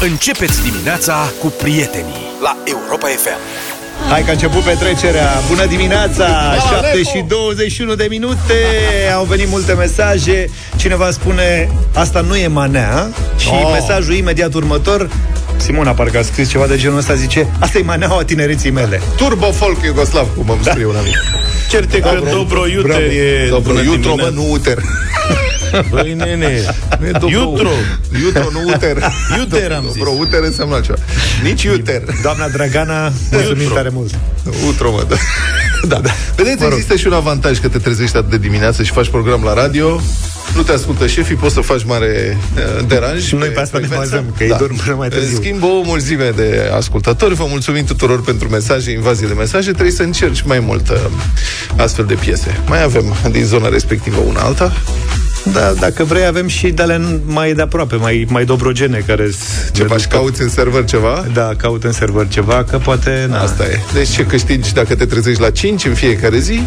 Începeți dimineața cu prietenii la Europa FM. Hai că a început petrecerea Bună dimineața, 7 și 21 de minute Au venit multe mesaje Cineva spune, asta nu e manea Și Oh. mesajul imediat următor Simona parcă a scris ceva de genul ăsta Zice, asta e maneaua tinereții mele Turbo folk Iugoslav, cum îmi scrie un amic. Certe că Dobro Iuter e Dobro bună Iutro, mă, dimineața. nu uter. Băi, nene, Nu e Dobro Iutro. Iutro, nu uter. Iuter am zis. Dobro uter înseamnă altceva. Nici iuter. Doamna Dragana, mulțumim Iutro. tare mult Utro, mă, da. da. da. Vedeți, Mă rog. există și un avantaj că te trezești atât de dimineață și faci program la radio. Nu te ascultă șefii, poți să faci mare uh, deranj. Și noi pe asta ne frecvența. bazăm, că ei dorm până mai târziu. În schimb, o mulțime de ascultători. Vă mulțumim tuturor pentru mesaje, invazie de mesaje. Trebuie să încerci mai mult uh, astfel de piese. Mai avem din zona respectivă una alta. Da, dacă vrei avem și de alea mai de aproape Mai, mai dobrogene care Ce faci, cauți în server ceva? Da, caut în server ceva Că poate, na, Asta e. Deci ce câștigi dacă te trezești la 5 în fiecare zi?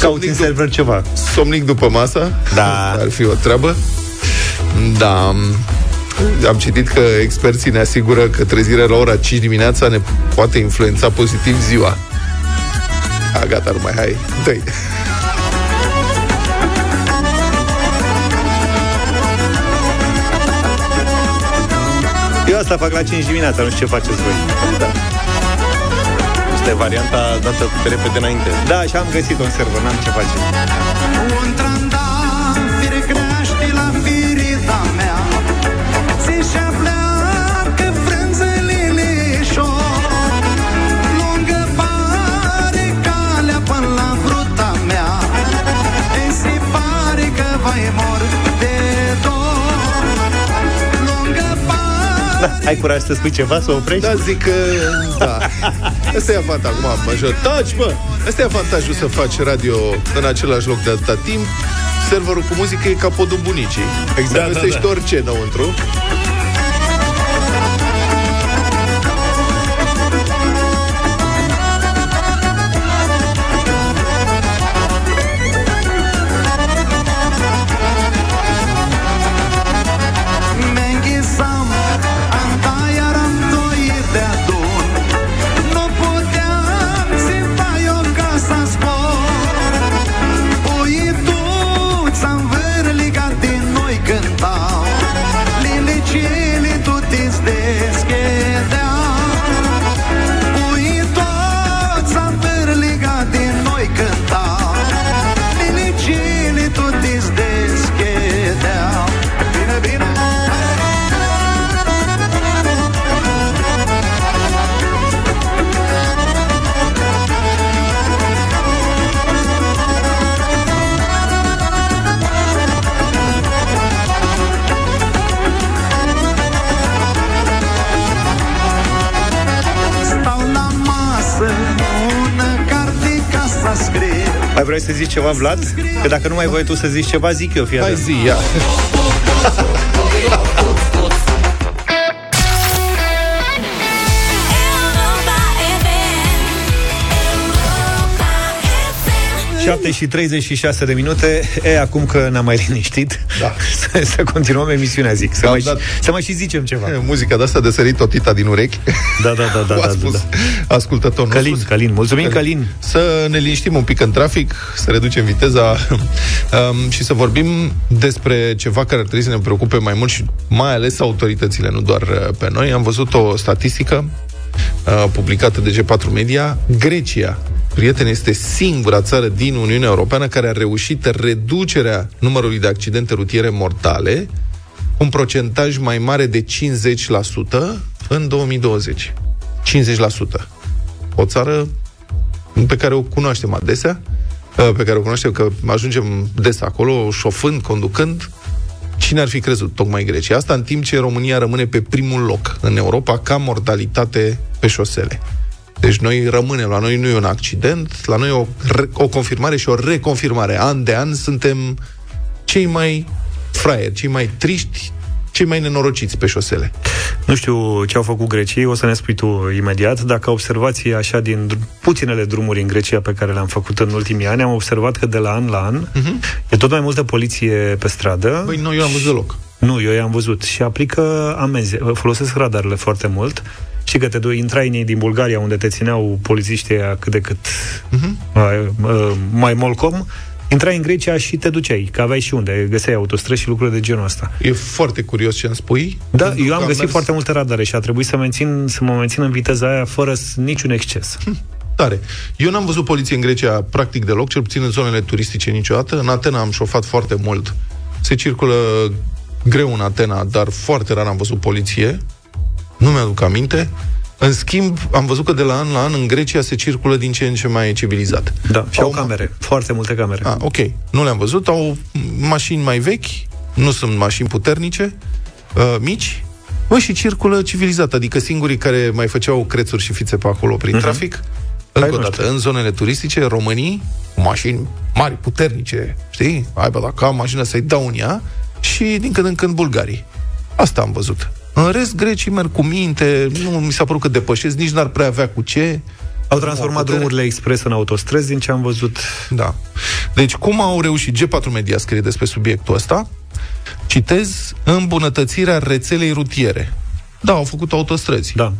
Cauți în server ceva Somnic după masă? Da. Ar fi o treabă. Da. Am citit că experții ne asigură că trezirea la ora 5 dimineața ne poate influența pozitiv ziua. A, gata, nu mai, hai, dă Eu asta fac la 5 dimineața, nu știu ce faceți voi Da. Asta e varianta dată pe repede înainte. Da, și am găsit un server, n-am ce face Ai curaj să spui ceva, să oprești? Da, zic că, da. Asta e avantajul, acum, major. Taci, mă! Asta e avantajul să faci radio în același loc de atâta timp. Serverul cu muzică e ca podul bunicii. Exact, Da, da, găsești da. orice înăuntru. Să zici ceva, Vlad? Că dacă nu mai voi tu să zici ceva, zic eu, fii Hai atent. zi, ia. 7 și 36 de minute E, acum că ne-am mai liniștit Da. să, să continuăm emisiunea, zic Să, Da, mai, da. să mai și zicem ceva Muzica de asta de sărit totita din urechi. Da, da, da, da, Cum a da, spus da. ascultătorul Călin, nostru. Călin, mulțumim Călin Să ne liniștim un pic în trafic, să reducem viteza um, și să vorbim despre ceva care ar trebui să ne preocupe mai mult și mai ales autoritățile, nu doar uh, pe noi. Am văzut o statistică uh, publicată de G4 Media. Grecia, prieteni, este singura țară din Uniunea Europeană care a reușit reducerea numărului de accidente rutiere mortale cu un procentaj mai mare de 50% în 2020. 50%. O țară pe care o cunoaștem adesea, uh, pe care o cunoaștem că ajungem des acolo, șofând, conducând, cine ar fi crezut tocmai Grecia? Asta în timp ce România rămâne pe primul loc în Europa ca mortalitate pe șosele. Deci noi rămânem, la noi nu e un accident, la noi e o, re- o confirmare și o reconfirmare. An de an suntem cei mai fraieri, cei mai triști, cei mai nenorociți pe șosele. Nu știu ce au făcut grecii, o să ne spui tu imediat. Dacă observații așa din dr- puținele drumuri în Grecia pe care le-am făcut în ultimii ani, am observat că de la an la an uh-huh. e tot mai multă poliție pe stradă. Băi, nu, eu am văzut deloc. Nu, eu i-am văzut. Și aplică amenzi. Folosesc radarele foarte mult. Și că te du- intrai în ei din Bulgaria, unde te țineau polițiștii aia cât de cât uh-huh. uh, mai molcom, intrai în Grecia și te duceai, că aveai și unde, găseai autostrăzi și lucruri de genul ăsta. E foarte curios ce îmi spui. Da, Pentru eu că am găsit mers foarte multe radare și a trebuit să, mențin, să mă mențin în viteza aia fără s- niciun exces. Tare. Eu n-am văzut poliție în Grecia practic deloc, cel puțin în zonele turistice niciodată. În Atena am șofat foarte mult. Se circulă greu în Atena, dar foarte rar am văzut poliție. Nu mi-aduc aminte. În schimb, am văzut că de la an la an în Grecia se circulă din ce în ce mai civilizat. Da, și au Au- camere, foarte multe camere. Ah, ok. Nu le-am văzut. Au mașini mai vechi, nu sunt mașini puternice, uh, mici, Bă, și circulă civilizat, adică singurii care mai făceau crețuri și fițe pe acolo prin uh-huh. trafic, încă o nu dată, în zonele turistice, românii, cu mașini mari, puternice, știi? Aibă, dacă am mașină să-i dau în ea, și din când în când bulgarii. Asta am văzut. În rest, grecii merg cu minte, nu mi s-a părut că depășesc, nici n-ar prea avea cu ce. Au transformat putere. drumurile expres în autostrăzi, din ce am văzut. Da. Deci, cum au reușit, G4 Media scrie despre subiectul ăsta, citez, îmbunătățirea rețelei rutiere. Da, au făcut autostrăzi. Da.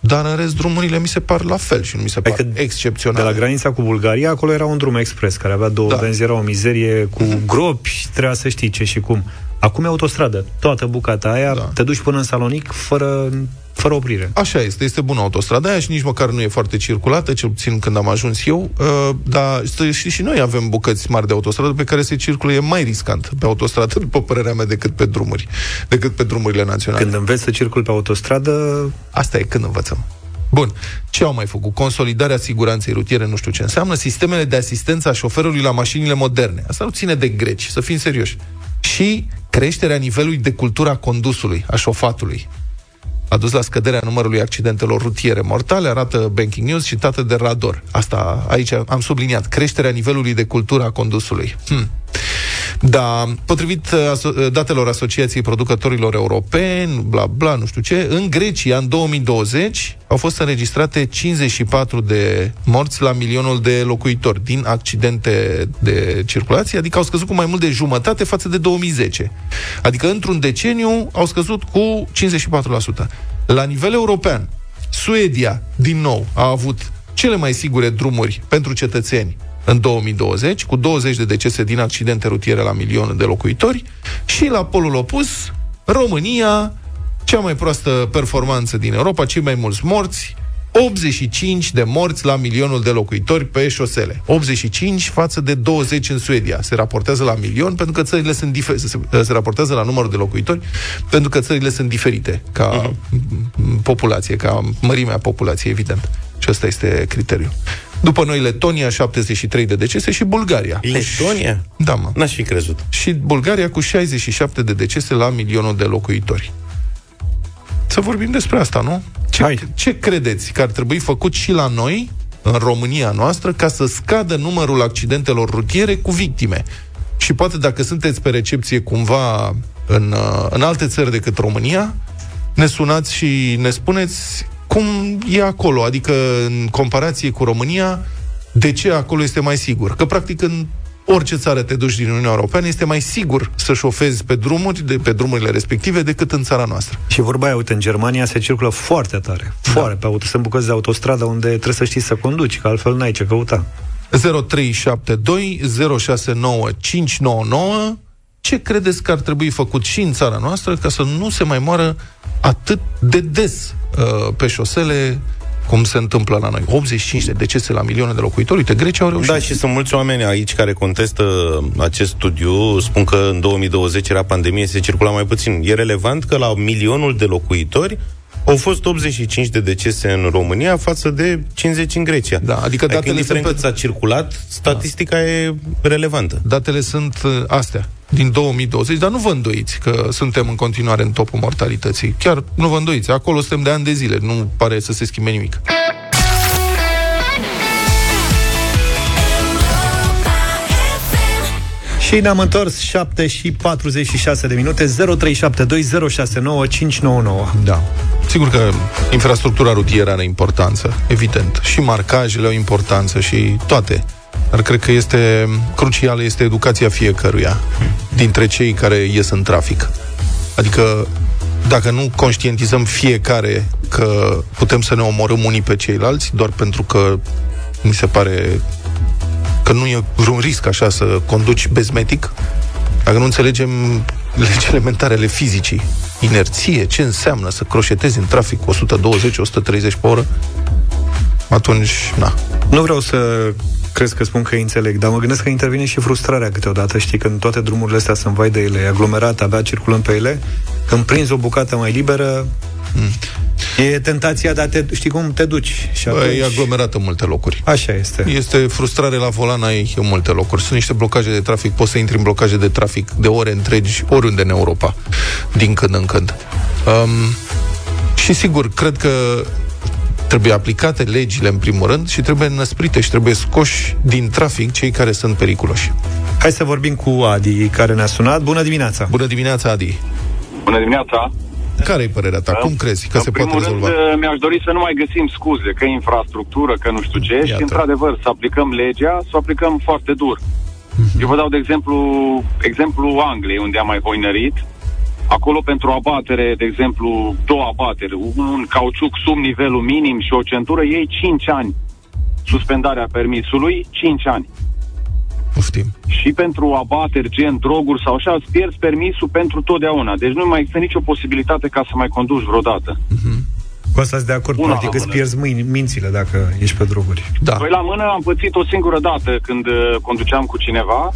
Dar în rest drumurile mi se par la fel și nu mi se par Adică De excepționale. la granița cu Bulgaria, acolo era un drum expres care avea două Da. da. benzi, era o mizerie cu gropi, trebuia să știi ce și cum. Acum e autostradă. Toată bucata aia, Da. da. te duci până în Salonic fără, fără oprire. Așa este, este bună autostrada aia și nici măcar nu e foarte circulată, cel puțin când am ajuns eu, uh, dar să- și, și noi avem bucăți mari de autostradă pe care se circulă, e mai riscant pe autostradă, după părerea mea, decât pe drumuri, decât pe drumurile naționale. Când înveți să circuli pe autostradă, Asta e când învățăm. Bun. Ce au mai făcut? Consolidarea siguranței rutiere, nu știu ce înseamnă, sistemele de asistență a șoferului la mașinile moderne. Asta nu ține de greci, să fim serioși. Și creșterea nivelului de cultura condusului, a șofatului. A dus la scăderea numărului accidentelor rutiere mortale, arată Banking News citată de Rador. Asta aici am subliniat. Creșterea nivelului de cultură a condusului. Hm. Da, potrivit uh, aso- uh, datelor Asociației Producătorilor Europeni, bla bla, nu știu ce, în Grecia, în 2020, au fost înregistrate 54 de morți la milionul de locuitori din accidente de circulație, adică au scăzut cu mai mult de jumătate față de 2010. Adică într-un deceniu au scăzut cu 54%. La nivel european, Suedia, din nou, a avut cele mai sigure drumuri pentru cetățeni în 2020, cu 20 de decese din accidente rutiere la milion de locuitori, și la polul opus, România, cea mai proastă performanță din Europa, cei mai mulți morți, 85 de morți la milionul de locuitori pe șosele. 85 față de 20 în Suedia. Se raportează la milion pentru că țările sunt difer- se, se raportează la numărul de locuitori pentru că țările sunt diferite ca uh-huh. populație, ca mărimea populației, evident. Și ăsta este criteriul. După noi, Letonia, 73 de decese și Bulgaria. Letonia? Da, mă. N-aș fi crezut. Și Bulgaria cu 67 de decese la milionul de locuitori. Să vorbim despre asta, nu? Ce, Hai. ce credeți că ar trebui făcut și la noi, în România noastră, ca să scadă numărul accidentelor rutiere cu victime? Și poate dacă sunteți pe recepție cumva în, uh, în alte țări decât România, ne sunați și ne spuneți cum e acolo, adică în comparație cu România, de ce acolo este mai sigur? Că practic în orice țară te duci din Uniunea Europeană, este mai sigur să șofezi pe drumuri, de, pe drumurile respective, decât în țara noastră. și vorba aia, uite, în Germania se circulă foarte tare. Foarte pe auto. Sunt bucăți de autostradă unde trebuie să știi să conduci, că altfel n-ai ce căuta. 0372 069 599 Ce credeți că ar trebui făcut și în țara noastră ca să nu se mai moară atât de des uh, pe șosele cum se întâmplă la noi. 85 de decese la milioane de locuitori. Uite, Grecia au reușit. Da, și sunt mulți oameni aici care contestă acest studiu, spun că în 2020 era pandemie, se circula mai puțin. E relevant că la milionul de locuitori au fost 85 de decese în România față de 50 în Grecia. Da, adică adică datele indiferent sunt pe- cât s-a circulat, statistica e relevantă. Datele sunt uh, astea, din 2020, dar nu vă îndoiți că suntem în continuare în topul mortalității. Chiar nu vă îndoiți. Acolo suntem de ani de zile. Nu pare să se schimbe nimic. Și ne-am întors 7 și 46 de minute 0372069599 Da. Sigur că infrastructura rutieră are importanță, evident. Și marcajele au importanță și toate. Dar cred că este crucială este educația fiecăruia dintre cei care ies în trafic. Adică dacă nu conștientizăm fiecare că putem să ne omorâm unii pe ceilalți doar pentru că mi se pare că nu e vreun risc așa să conduci bezmetic, dacă nu înțelegem legi elementare ale fizicii, inerție, ce înseamnă să croșetezi în trafic cu 120-130 pe oră, atunci, na. Nu vreau să crezi că spun că îi înțeleg, dar mă gândesc că intervine și frustrarea câteodată, știi, când toate drumurile astea sunt vai de ele, e aglomerat, abia circulăm pe ele, când prinzi o bucată mai liberă, e tentația de a te, știi cum, te duci. Și Bă, atunci... e aglomerat în multe locuri. Așa este. Este frustrare la volan ai în multe locuri. Sunt niște blocaje de trafic, poți să intri în blocaje de trafic de ore întregi, oriunde în Europa, din când în când. Um, și sigur, cred că trebuie aplicate legile în primul rând și trebuie năsprite și trebuie scoși din trafic cei care sunt periculoși. Hai să vorbim cu Adi, care ne-a sunat. Bună dimineața! Bună dimineața, Adi! Bună dimineața! Care e părerea ta? Cum crezi că în se poate primul rezolva? rând, uh, mi-aș dori să nu mai găsim scuze, că infrastructură, că nu știu ce, Iată. și într-adevăr să aplicăm legea, să o aplicăm foarte dur. Mhm. Eu vă dau de exemplu, exemplu Angliei, unde am mai voinărit. Acolo pentru abatere, de exemplu, două abateri, un cauciuc sub nivelul minim și o centură, ei 5 ani. Suspendarea permisului, 5 ani. Poftim. și pentru abateri, gen droguri sau așa, îți pierzi permisul pentru totdeauna. Deci nu mai există nicio posibilitate ca să mai conduci vreodată. Cu asta sunt de acord, Bună, practic îți bună. pierzi mâini, mințile dacă ești pe droguri. Da. Păi la mână am pățit o singură dată când uh, conduceam cu cineva.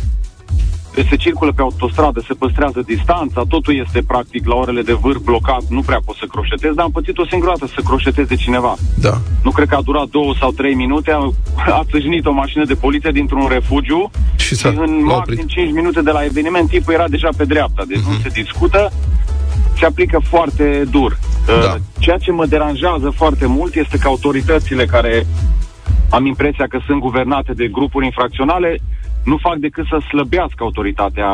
Se circulă pe autostradă, se păstrează distanța, totul este practic la orele de vârf blocat, nu prea poți să croșetezi, dar am pățit o singură dată să croșeteze cineva. Da. Nu cred că a durat două sau trei minute, a, a țâșnit o mașină de poliție dintr-un refugiu Și s-a- și în l-a maxim oprit. 5 minute de la eveniment tipul era deja pe dreapta, deci nu se discută, se aplică foarte dur. Da. Uh, Ceea ce mă deranjează foarte mult este că autoritățile care am impresia că sunt guvernate de grupuri infracționale nu fac decât să slăbească autoritatea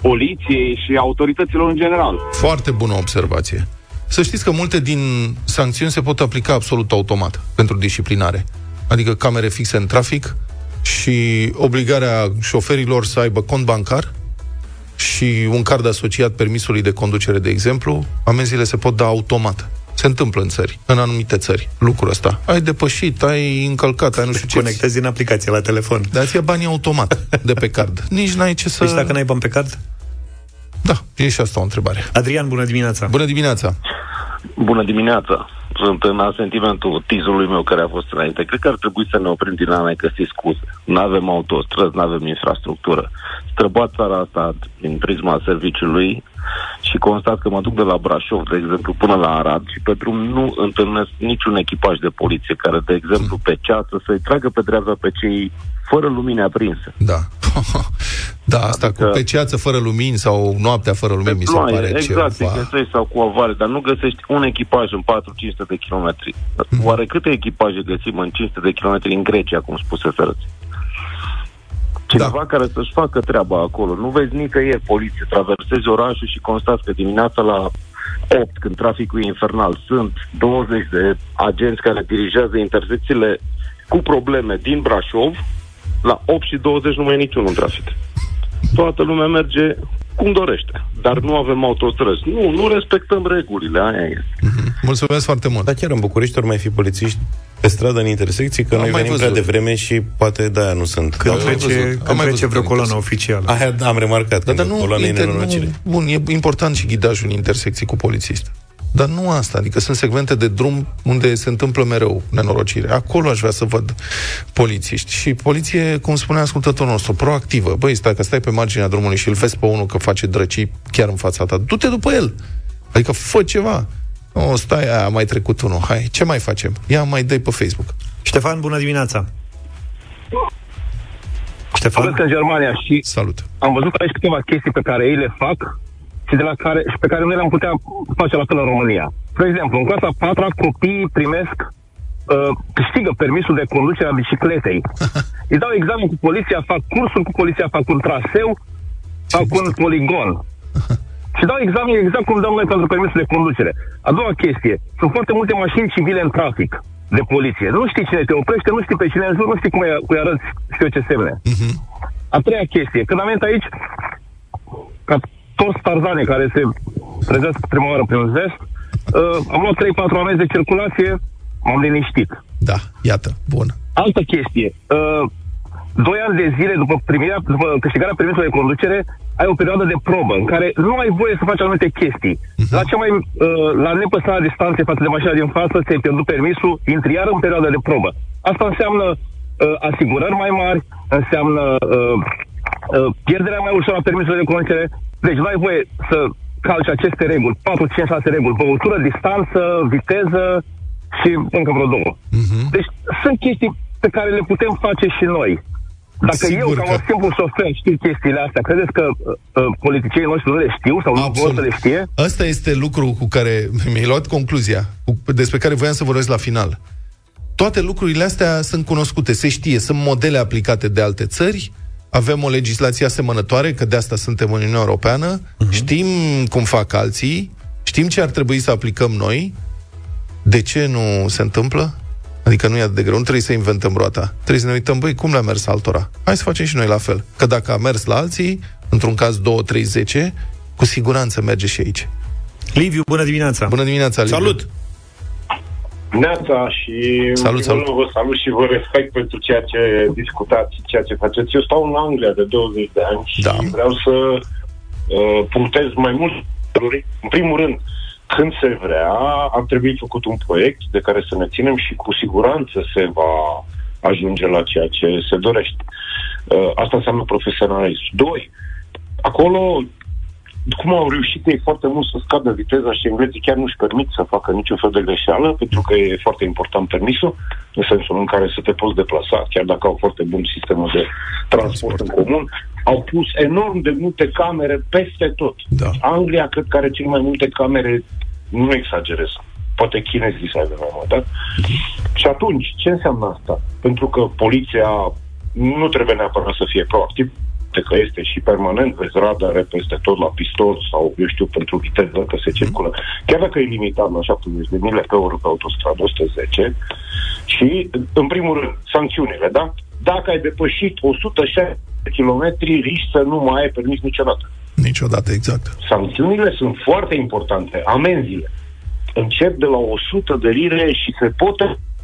poliției și autorităților în general. Foarte bună observație. Să știți că multe din sancțiuni se pot aplica absolut automat pentru disciplinare. Adică camere fixe în trafic și obligarea șoferilor să aibă cont bancar și un card asociat permisului de conducere, de exemplu, amenziile se pot da automat. Se întâmplă în țări, în anumite țări, lucrul ăsta. Ai depășit, ai încălcat, ai nu știu ce. Conectezi din aplicație la telefon. Dar ți banii automat de pe card. Nici n-ai ce să... Deci dacă n-ai bani pe card? Da, e și asta o întrebare. Adrian, bună dimineața! Bună dimineața! Bună dimineața! Sunt în asentimentul tizului meu care a fost înainte. Cred că ar trebui să ne oprim din a ne găsi scuze. Nu avem autostrăzi, nu avem infrastructură. Străbat țara asta din prisma serviciului și constat că mă duc de la Brașov, de exemplu, până la Arad și pe drum nu întâlnesc niciun echipaj de poliție care, de exemplu, pe ceață să-i tragă pe dreapta pe cei fără lumini aprinse. Da. da, asta Adică- cu pe ceață fără lumini sau noaptea fără lumini, mi se ploaie, pare exact, ceva. te găsești sau cu avare, dar nu găsești un echipaj în 4-500 de kilometri. Oare câte echipaje găsim în 500 de kilometri în Grecia, cum spuse Sărăți? Cineva Da. care să-și facă treaba acolo. Nu vezi nicăieri poliție. Traversezi orașul și constați că dimineața la 8, când traficul e infernal, sunt 20 de agenți care dirigează intersecțiile cu probleme din Brașov. La 8 și 20 nu mai e niciunul în trafic toată lumea merge cum dorește. Dar nu avem autostrăzi. Nu, nu respectăm regulile, aia e. Mulțumesc foarte mult. Dar chiar în București ori mai fi polițiști pe stradă în intersecții, că Am noi mai venim văzut. prea devreme și poate de-aia nu sunt. Când am mai trece, văzut, am când mai trece văzut vreo în coloană intersecții. oficială. Aia da, am remarcat, Da, când dar nu, coloana e inter, nenorocire. nu, bun, e important și ghidajul în intersecții cu polițist. Dar nu asta, adică sunt segmente de drum unde se întâmplă mereu nenorocire. Acolo aș vrea să văd polițiști. Și poliție, cum spunea ascultătorul nostru, proactivă. Băi, stai că stai pe marginea drumului și îl vezi pe unul că face drăcii chiar în fața ta. Du-te după el. Adică fă ceva. O, stai, aia, a mai trecut unul. Hai, ce mai facem? Ia mai dai pe Facebook. Ștefan, bună dimineața! Ștefan? Am în Germania și Salut. am văzut că aici câteva chestii pe care ei le fac și, de la care, și pe care noi le-am putea face la fel în România. De exemplu, în clasa 4 copiii primesc uh, câștigă permisul de conducere a bicicletei. Îi dau examen cu poliția, fac cursuri cu poliția, fac un traseu, fac un poligon. Și dau examen exact cum dăm noi pentru permisul de conducere. A doua chestie, sunt foarte multe mașini civile în trafic de poliție. Nu știi cine te oprește, nu știi pe cine în jur, nu știi cum îi, îi arăți știu eu ce semne. A treia chestie, când am venit aici, ca toți tarzane care se trezesc prima oară prin vest, uh, am luat 3-4 amenzi de circulație, m-am liniștit. Da, iată, bun. Altă chestie. Uh, doi ani de zile după, primirea, după câștigarea permisului de conducere, ai o perioadă de probă în care nu ai voie să faci anumite chestii. Uh-huh. La cea mai uh, la nepăsarea distanței față de mașina din față, ți-ai pierdut permisul, intri iar în perioada de probă. Asta înseamnă uh, asigurări mai mari, înseamnă uh, uh, pierderea mai ușor a permisului de conducere. Deci nu ai voie să calci aceste reguli, 4, 5, 6 reguli, băutură, distanță, viteză și încă vreo două. Mhm. Deci sunt chestii pe care le putem face și noi. Dacă Sigur eu, ca că- un simplu șofer, știu chestiile astea, credeți că uh, uh, politicienii noștri nu le știu sau nu vor să le știe? Ăsta este lucru cu care mi-ai luat concluzia, cu, despre care voiam să vorbesc la final. Toate lucrurile astea sunt cunoscute, se știe, sunt modele aplicate de alte țări, avem o legislație asemănătoare, că de asta suntem în Uniunea Europeană, uh-huh. știm cum fac alții, știm ce ar trebui să aplicăm noi, de ce nu se întâmplă? Adică nu e atât de greu, nu trebuie să inventăm roata. Trebuie să ne uităm, băi, cum le-a mers altora? Hai să facem și noi la fel. Că dacă a mers la alții, într-un caz 2, 3, 10, cu siguranță merge și aici. Liviu, bună dimineața! Bună dimineața, Liviu. Salut! Neața și Salut, în primul salut. rând vă salut și vă respect pentru ceea ce discutați, ceea ce faceți. Eu stau în Anglia de 20 de ani și Da. vreau să uh, punctez mai mult lucruri. În primul rând, când se vrea, ar trebui făcut un proiect de care să ne ținem și cu siguranță se va ajunge la ceea ce se dorește. Uh, asta înseamnă profesionalism. Doi, acolo cum au reușit ei foarte mult să scadă viteza și englezii chiar nu-și permit să facă niciun fel de greșeală, pentru că e foarte important permisul, în sensul în care să te poți deplasa, chiar dacă au foarte bun sistemul de transport în comun. Au pus enorm de multe camere peste tot. Da. Anglia cred că are cel mai multe camere, nu exagerez, poate chinezii să aibă mai mult, da? Și atunci, ce înseamnă asta? Pentru că poliția nu trebuie neapărat să fie proactiv, că este și permanent, vezi radare peste tot la pistol sau, eu știu, pentru viteză, că se circulă. Chiar dacă e limitat la 70 de mile pe oră pe autostradă 110 și, în primul rând, sancțiunile, da? Dacă ai depășit 160 de kilometri, risci să nu mai ai permis niciodată. Niciodată, exact. Sancțiunile sunt foarte importante, amenziile. Încep de la 100 de lire și se pot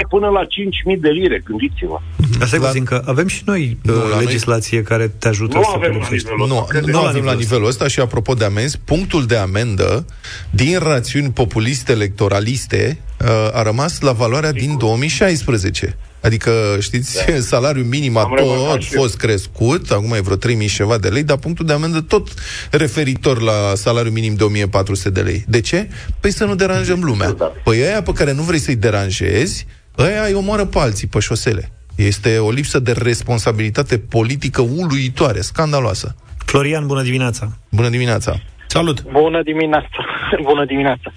până la 5.000 de lire, gândiți-vă. Asta e La- puțin că avem și noi Nu, uh, la noi- legislație care te ajută Nu să avem la pedepsești. nivelul Nu, ăsta. nu la avem la nivelul nivelul ăsta și apropo de amenzi, punctul de amendă din rațiuni populiste electoraliste uh, a rămas la valoarea din 2016. Adică, știți, da. salariul minim a Am remarcat tot și eu. fost crescut, acum e vreo 3000 și ceva de lei, dar punctul de amendă tot referitor la salariul minim de 1400 de lei. De ce? Păi să nu deranjăm lumea. Da. Păi aia pe care nu vrei să-i deranjezi, aia îi omoară pe alții pe șosele. Este o lipsă de responsabilitate politică uluitoare, scandaloasă. Florian, bună dimineața! Bună dimineața! Salut! Bună dimineața! Bună dimineața!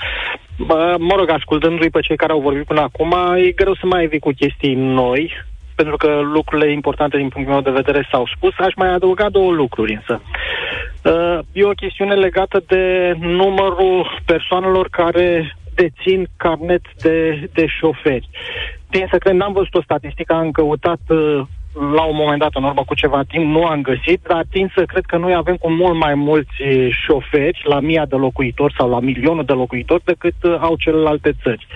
Bă, mă rog, ascultându-i pe cei care au vorbit până acum, e greu să mai vii cu chestii noi, pentru că lucrurile importante din punctul meu de vedere s-au spus. Aș mai adăuga două lucruri însă. Uh, E o chestiune legată de numărul persoanelor care dețin carnet de, de șoferi. Din secret, n-am văzut o statistică, am căutat uh, la un moment dat, în urmă cu ceva timp, nu am găsit, dar tin să cred că noi avem cu mult mai mulți eh, șoferi la mia de locuitori sau la milionul de locuitori decât uh, au celelalte țări.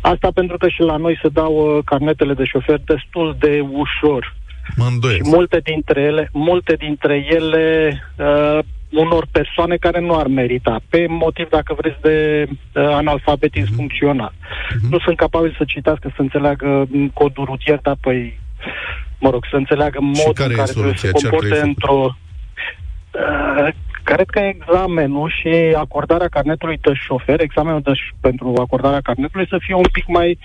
Asta pentru că și la noi se dau uh, carnetele de șofer destul de ușor. Mă Și îndoiesc. multe dintre ele, multe dintre ele uh, unor persoane care nu ar merita, pe motiv, dacă vreți, de uh, analfabetism funcțional. Nu sunt capabili să citească, să înțeleagă mm, codul rutier, dar păi, mă rog, să înțeleagă modul care în e care trebuie să soluția? Ce ar comporte trebui într-o... Uh, cred că examenul și acordarea carnetului de șofer, examenul de ș- pentru acordarea carnetului să fie un pic mai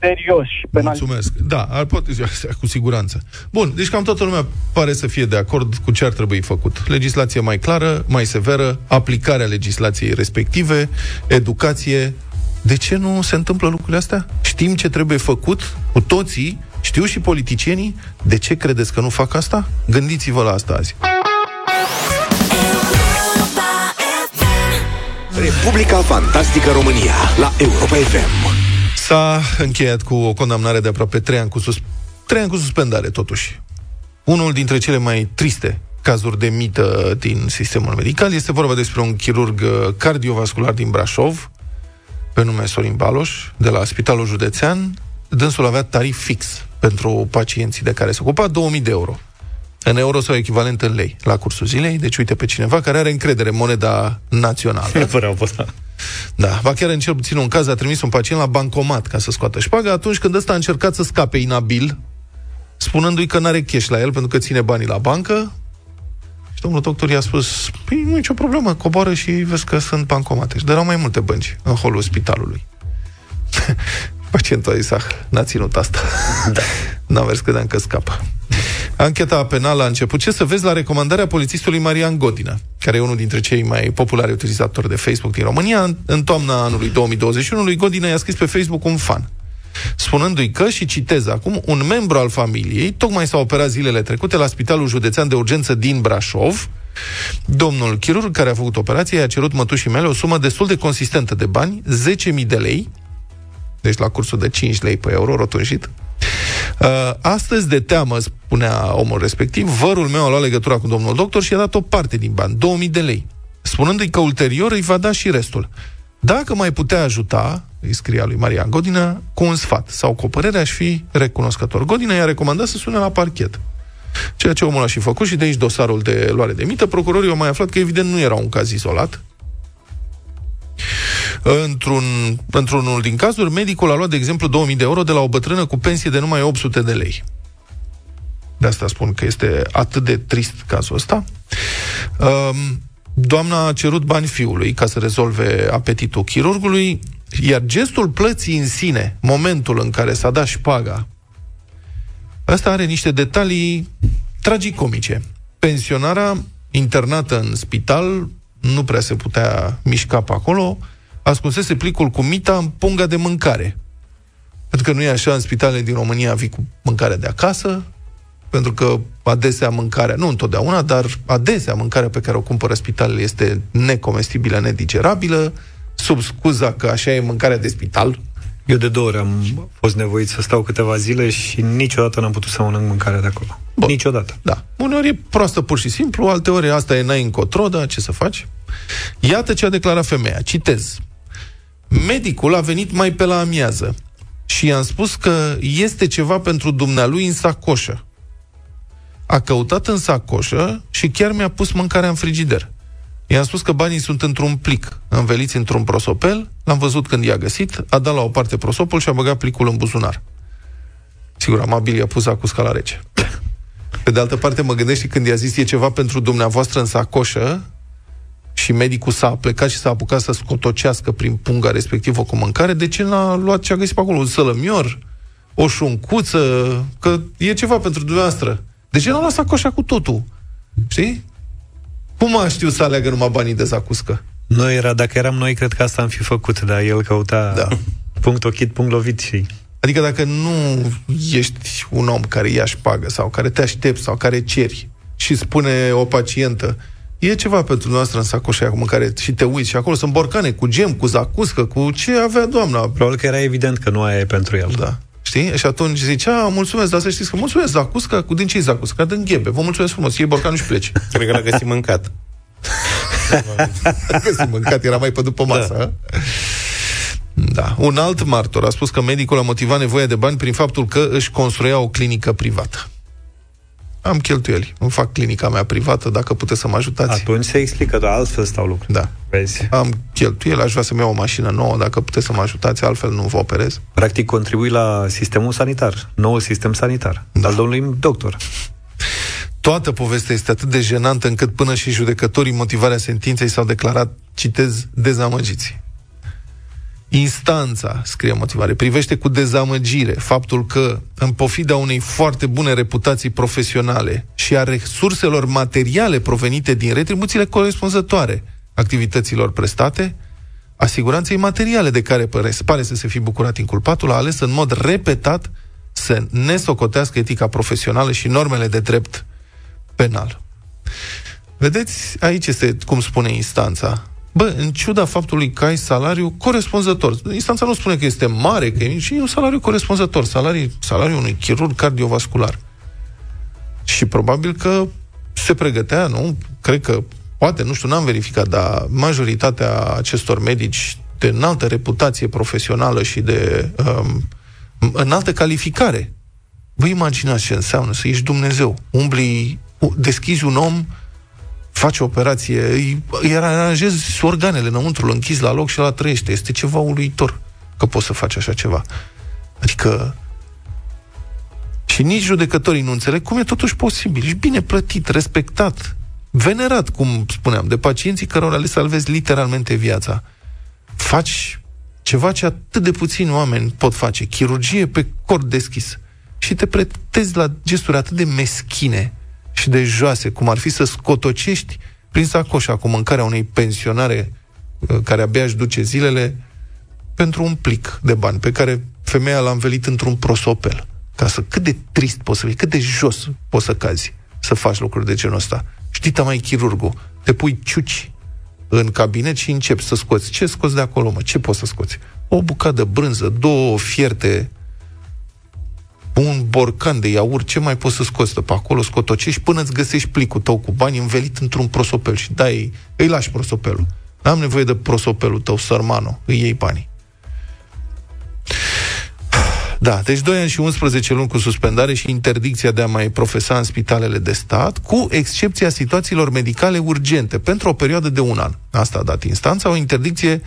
serios și penal. Mulțumesc. Da, ar poate cu siguranță. Bun, deci cam toată lumea pare să fie de acord cu ce ar trebui făcut. Legislație mai clară, mai severă, aplicarea legislației respective, educație. De ce nu se întâmplă lucrurile astea? Știm ce trebuie făcut cu toții, știu și politicienii. De ce credeți că nu fac asta? Gândiți-vă la asta azi. Republica Fantastică România la Europa FM. S-a încheiat cu o condamnare de aproape 3 ani cu, sus- 3 ani cu suspendare, totuși. Unul dintre cele mai triste cazuri de mită din sistemul medical. Este vorba despre un chirurg uh, cardiovascular din Brașov, pe nume Sorin Baloș, de la Spitalul Județean. Dânsul avea tarif fix pentru pacienții de care se ocupa, 2000 de euro. În euro sau echivalent în lei, la cursul zilei. Deci uite pe cineva care are încredere în moneda națională. Fără apăsa. Da, ba chiar în cel puțin un caz a trimis un pacient la bancomat ca să scoată șpaga atunci când ăsta a încercat să scape inabil, spunându-i că n-are cash la el pentru că ține banii la bancă. Și domnul doctor i-a spus, păi nu e nicio problemă, coboară și vezi că sunt bancomate. Și erau mai multe bănci în holul spitalului. Pacientul a zis, ah, n-a ținut asta. Da. N-a mers, credeam că scapă. Ancheta penală a început. Ce să vezi la recomandarea polițistului Marian Godina, care e unul dintre cei mai populari utilizatori de Facebook din România. În- În toamna anului 2021, lui Godina i-a scris pe Facebook un fan spunându-i că, și citez acum, un membru al familiei tocmai s-a operat zilele trecute la Spitalul Județean de Urgență din Brașov. Domnul chirurg care a făcut operația i-a cerut mătușii mele o sumă destul de consistentă de bani, 10.000 de lei, deci la cursul de 5 lei pe euro, rotunjit. Uh, astăzi, de teamă, spunea omul respectiv, vărul meu a luat legătura cu domnul doctor și i-a dat o parte din bani, 2000 de lei, spunându-i că ulterior îi va da și restul. Dacă mai putea ajuta, îi scria lui Marian Godina, cu un sfat sau cu o părere, aș fi recunoscător. Godina i-a recomandat să sune la parchet. Ceea ce omul a și făcut și de aici dosarul de luare de mită. Procurorii au mai aflat că evident nu era un caz izolat, Într-un, într-unul din cazuri, medicul a luat, de exemplu, 2000 de euro de la o bătrână cu pensie de numai 800 de lei. De asta spun că este atât de trist cazul ăsta. Um, doamna a cerut bani fiului ca să rezolve apetitul chirurgului, iar gestul plății în sine, momentul în care s-a dat șpaga, ăsta are niște detalii tragicomice. Pensionarea internată în spital nu prea se putea mișca pe acolo, ascunsese plicul cu mita în punga de mâncare. Pentru că nu e așa, în spitalele din România vii cu mâncare de acasă, pentru că adesea mâncarea, nu întotdeauna, dar adesea mâncarea pe care o cumpără spitalele este necomestibilă, nedigerabilă, sub scuza că așa e mâncarea de spital. Eu de două ori am fost nevoit să stau câteva zile și niciodată n-am putut să mănânc mâncarea de acolo. Bun. Niciodată. Da. Uneori e proastă pur și simplu, alte ori asta e n-ai încotro, dar ce să faci? Iată ce a declarat femeia. Citez. Medicul a venit mai pe la amiază și i-am spus că este ceva pentru dumnealui în sacoșă. A căutat în sacoșă și chiar mi-a pus mâncarea în frigider. I-am spus că banii sunt într-un plic, înveliți într-un prosopel, l-am văzut când i-a găsit, a dat la o parte prosopul și a băgat plicul în buzunar. Sigur, amabil i-a pus acusca la rece. Pe de altă parte, mă gândesc și când i-a zis e ceva pentru dumneavoastră în sacoșă și medicul s-a plecat și s-a apucat să scotocească prin punga respectivă cu mâncare, de ce n-a luat ce a găsit pe acolo? Un sălămior? O șuncuță? Că e ceva pentru dumneavoastră. De ce n-a luat sacoșa cu totul? Știi? Cum a știut să aleagă numai banii de zacuscă? Noi era, dacă eram noi, cred că asta am fi făcut, dar el căuta Da. punct ochit, punct lovit și... Adică dacă nu ești un om care ia șpagă sau care te aștepți sau care ceri și spune o pacientă e ceva pentru noastră în sacoșa aia cu mâncare și te uiți și acolo sunt borcane cu gem, cu zacuscă, cu ce avea doamna. Probabil că era evident că nu aia e pentru el. Da. Știi? Și atunci zicea, mulțumesc, dar să știți că mulțumesc, zacusca, cu din ce zacusca? Din ghebe. Vă mulțumesc frumos, iei borcanul și pleci. Cred că l-a găsit mâncat. Găsi mâncat, era mai pe după masă. Da. da. Un alt martor a spus că medicul a motivat nevoia de bani prin faptul că își construia o clinică privată. Am cheltuieli. Îmi fac clinica mea privată, dacă puteți să mă ajutați. Atunci se explică, dar altfel stau lucrurile. Da. Vezi? Am cheltuieli, aș vrea să-mi iau o mașină nouă, dacă puteți să mă ajutați, altfel nu vă operez. Practic contribui la sistemul sanitar, noul sistem sanitar, da. al domnului doctor. Toată povestea este atât de jenantă încât până și judecătorii motivarea sentinței s-au declarat, citez, dezamăgiți. Instanța, scrie motivare, privește cu dezamăgire faptul că, în pofida unei foarte bune reputații profesionale și a resurselor materiale provenite din retribuțiile corespunzătoare activităților prestate, asiguranței materiale de care pare, pare să se fi bucurat inculpatul a ales în mod repetat să nesocotească etica profesională și normele de drept penal. Vedeți, aici este cum spune instanța. Bă, în ciuda faptului că ai salariu corespunzător, instanța nu spune că este mare, că e mic, ci e un salariu corespunzător, salariu, salariul unui chirurg cardiovascular. Și probabil că se pregătea, nu? Cred că, poate, nu știu, n-am verificat, dar majoritatea acestor medici de înaltă reputație profesională și de um, înaltă calificare. Vă imaginați ce înseamnă să ești Dumnezeu. Umbli, deschizi un om, faci o operație, îi, îi aranjezi organele înăuntru, îl închizi la loc și la trăiește. Este ceva uluitor că poți să faci așa ceva. Adică și nici judecătorii nu înțeleg cum e totuși posibil. Ești bine plătit, respectat, venerat, cum spuneam, de pacienții cărora le salvezi literalmente viața. Faci ceva ce atât de puțini oameni pot face, chirurgie pe corp deschis. Și te pretezi la gesturi atât de meschine și de joase, cum ar fi să scotocești prin sacoșa cu mâncarea unei pensionare uh, care abia își duce zilele pentru un plic de bani pe care femeia l-a învelit într-un prosopel. Ca să, cât de trist poți să fii, cât de jos poți să cazi să faci lucruri de genul ăsta. Știi, mai chirurgul, te pui ciuci în cabinet și începi să scoți. Ce scoți de acolo, mă? Ce poți să scoți? O bucată de brânză, două fierte, un borcan de iaurt, ce mai poți să scoți de pe acolo, scotocești până îți găsești plicul tău cu bani învelit într-un prosopel și dai, îi lași prosopelul. N-am nevoie de prosopelul tău, sărmano, îi iei banii. Da, deci 2 ani și 11 luni cu suspendare și interdicția de a mai profesa în spitalele de stat, cu excepția situațiilor medicale urgente, pentru o perioadă de un an. Asta a dat instanța, o interdicție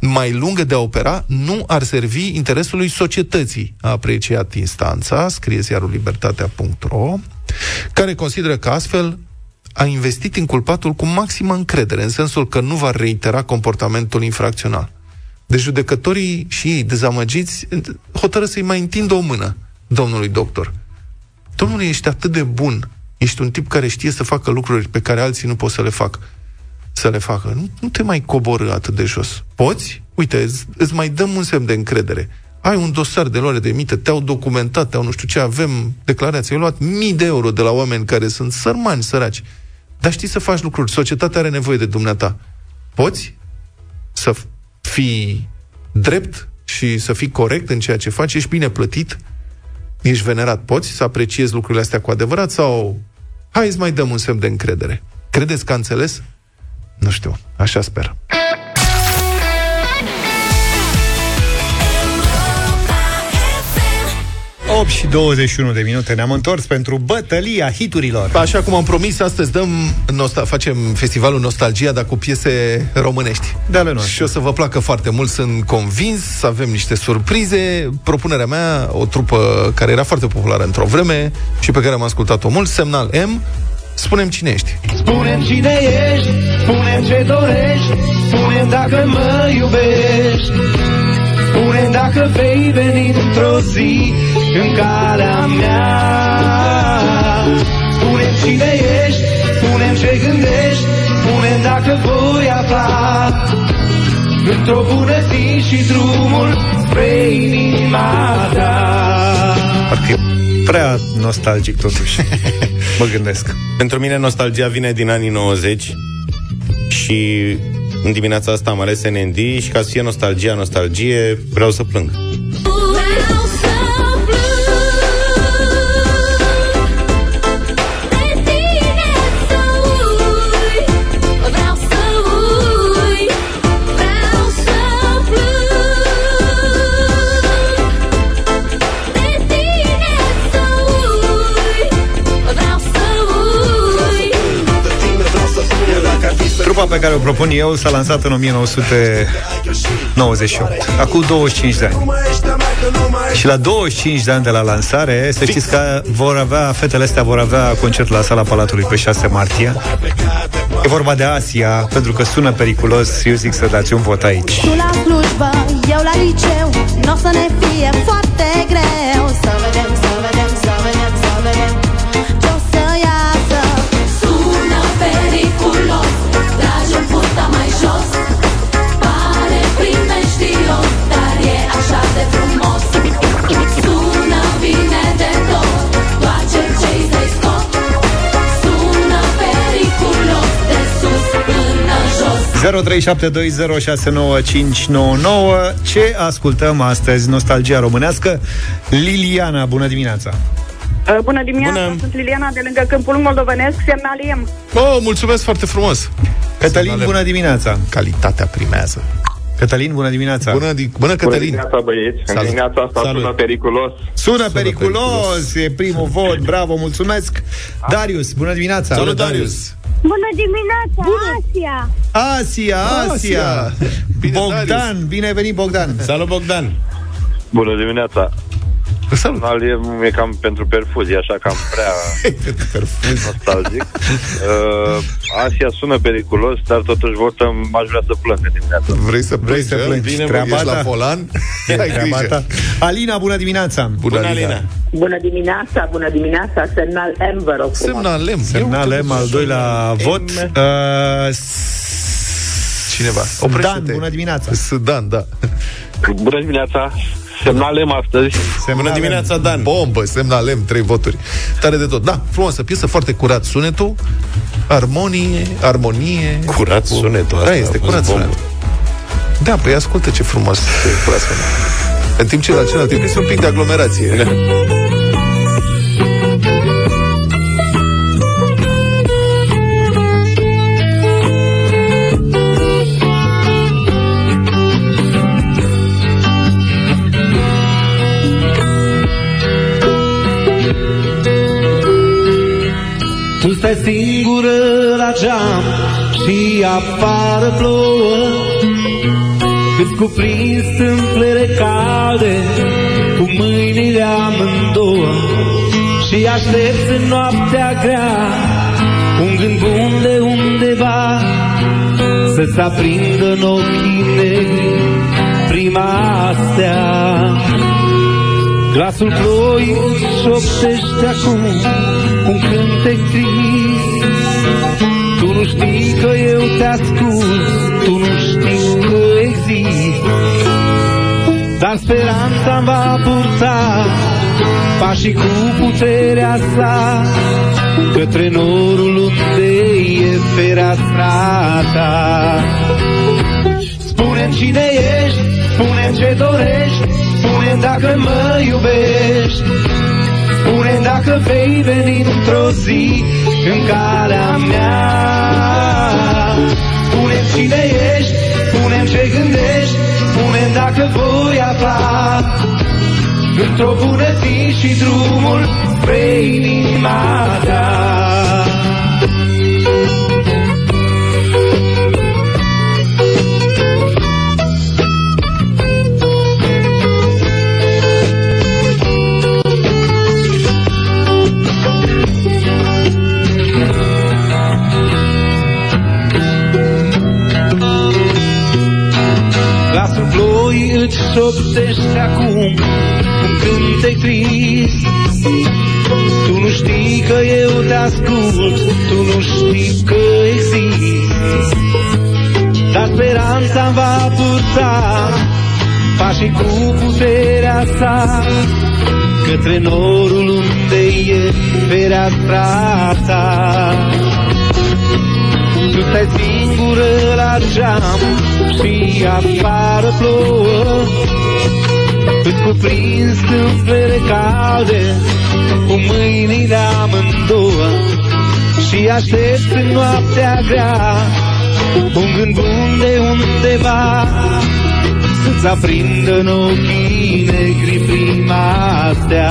mai lungă de a opera nu ar servi interesului societății, a apreciat instanța, scrie ziarul libertatea.ro, care consideră că astfel a investit inculpatul cu maximă încredere, în sensul că nu va reitera comportamentul infracțional. Deci judecătorii și ei, dezamăgiți, hotără să-i mai întindă o mână domnului doctor. Domnule, ești atât de bun, ești un tip care știe să facă lucruri pe care alții nu pot să le facă. Să le facă. Nu, nu te mai coborâ atât de jos. Poți? Uite, îți, îți mai dăm un semn de încredere. Ai un dosar de luare de mită, te-au documentat, te-au nu știu ce, avem declarații. Ai luat mii de euro de la oameni care sunt sărmani, săraci. Dar știi să faci lucruri. Societatea are nevoie de dumneata. Poți să fii drept și să fii corect în ceea ce faci, ești bine plătit, ești venerat, poți să apreciezi lucrurile astea cu adevărat sau hai să mai dăm un semn de încredere. Credeți că a înțeles? Nu știu, așa sper. 8 și 21 de minute ne-am întors pentru bătălia hiturilor. Așa cum am promis, astăzi dăm nostal- facem festivalul Nostalgia, dar cu piese românești. De ale noastre. Și o să vă placă foarte mult, sunt convins, să avem niște surprize. Propunerea mea, o trupă care era foarte populară într-o vreme și pe care am ascultat-o mult, Semnal M, Spunem cine ești. Spune-mi cine ești, spune ce dorești, spune dacă mă iubești. Spune dacă vei veni într-o zi în calea mea. spune cine ești, spune ce gândești, spune dacă voi afla într-o bună zi și drumul spre inima ta. Parcă e prea nostalgic totuși. mă gândesc. Pentru mine nostalgia vine din anii 90 și în dimineața asta am ales NND și ca să fie nostalgia, nostalgie, vreau să plâng. Pe care o propun eu s-a lansat în 1998, acum 25 de ani. Și la 25 de ani de la lansare, să știți că vor avea, fetele astea vor avea concert la sala Palatului pe 6 martie. E vorba de Asia, pentru că sună periculos, eu zic să dați un vot aici. Tu la slujbă, eu la liceu Nu o să ne fie foarte greu Să vedem, să vedem, să vedem, 0372069599 Ce ascultăm astăzi? Nostalgia românească Liliana, bună dimineața! Uh, Bună dimineața, Bună. sunt Liliana de lângă Câmpul Moldovenesc, semnaliem. Oh, mulțumesc foarte frumos! Cătălin, bună dimineața! Calitatea primează. Cătălin, bună dimineața! Bună, di- bună Bună dimineața, băieți. În Salut. dimineața asta Salut. sună periculos. Sună periculos, e primul vot, bravo, mulțumesc! Darius, bună dimineața! Salut, Darius! Bună dimineața, Asia! Asia, Asia! Asia. Bine, Bogdan, Darius. bine ai venit, Bogdan! Salut, Bogdan! Bună dimineața! Salut! Al e, e cam pentru perfuzie, așa cam prea nostalgic. Uh, Asia sună periculos, dar totuși votăm, aș vrea să plâng în dimineața. Vrei să Vrei să plângi? Bine, Treaba ești la ta. volan? E Ai treaba grijă. ta. Alina, bună dimineața! Bună, Alina. Bună dimineața, bună dimineața, semnal M, vă rog frumos. Semnal M. Semnalem al doilea vot. Uh, Cineva. Dan, bună dimineața! Dan, da. Bună dimineața! Semnalem astăzi. Bună dimineața, Dan! Bombă, semnalem, trei voturi. Tare de tot. Da, frumoasă piesă, foarte curat sunetul, armonie, armonie. Curat sunetul, Da, asta este a fost curat bombă. sunetul. Da, păi ascultă ce frumos e curat sunetul. În timp ce la celălalt timp este un pic de aglomerație. Singură la geam și afară plouă. Îți cuprins stâmplele calde cu mâinile amândouă. Și aștepți în noaptea grea un gând bun de undeva Să-ți aprindă în ochii negri prima stea Glasul ploii îți șoptește acum un cântec trist. Tu nu știi că eu te ascult, tu nu știi că exist Dar speranța îmi va purta pașii cu puterea sa Către norul unde e fereastra ta spune cine ești, spune ce dorești, spune dacă mă iubești. Spune dacă vei veni într-o zi în calea mea. spune cine ești, spune ce gândești, spune dacă voi afla într-o bună zi și drumul spre inima ta. Glasul ploii îți șoptește acum un cântec trist. Tu nu știi că eu te ascult, tu nu știi că exist Dar speranța îmi va purta pașii cu puterea sa. Către norul unde e fereastra ta tu stai singură la geam și afară plouă. Îți cuprins stâmplele calde cu mâinile amândouă Și aștepți în noaptea grea un gând bun de undeva Să-ți aprindă în ochii negri prima stea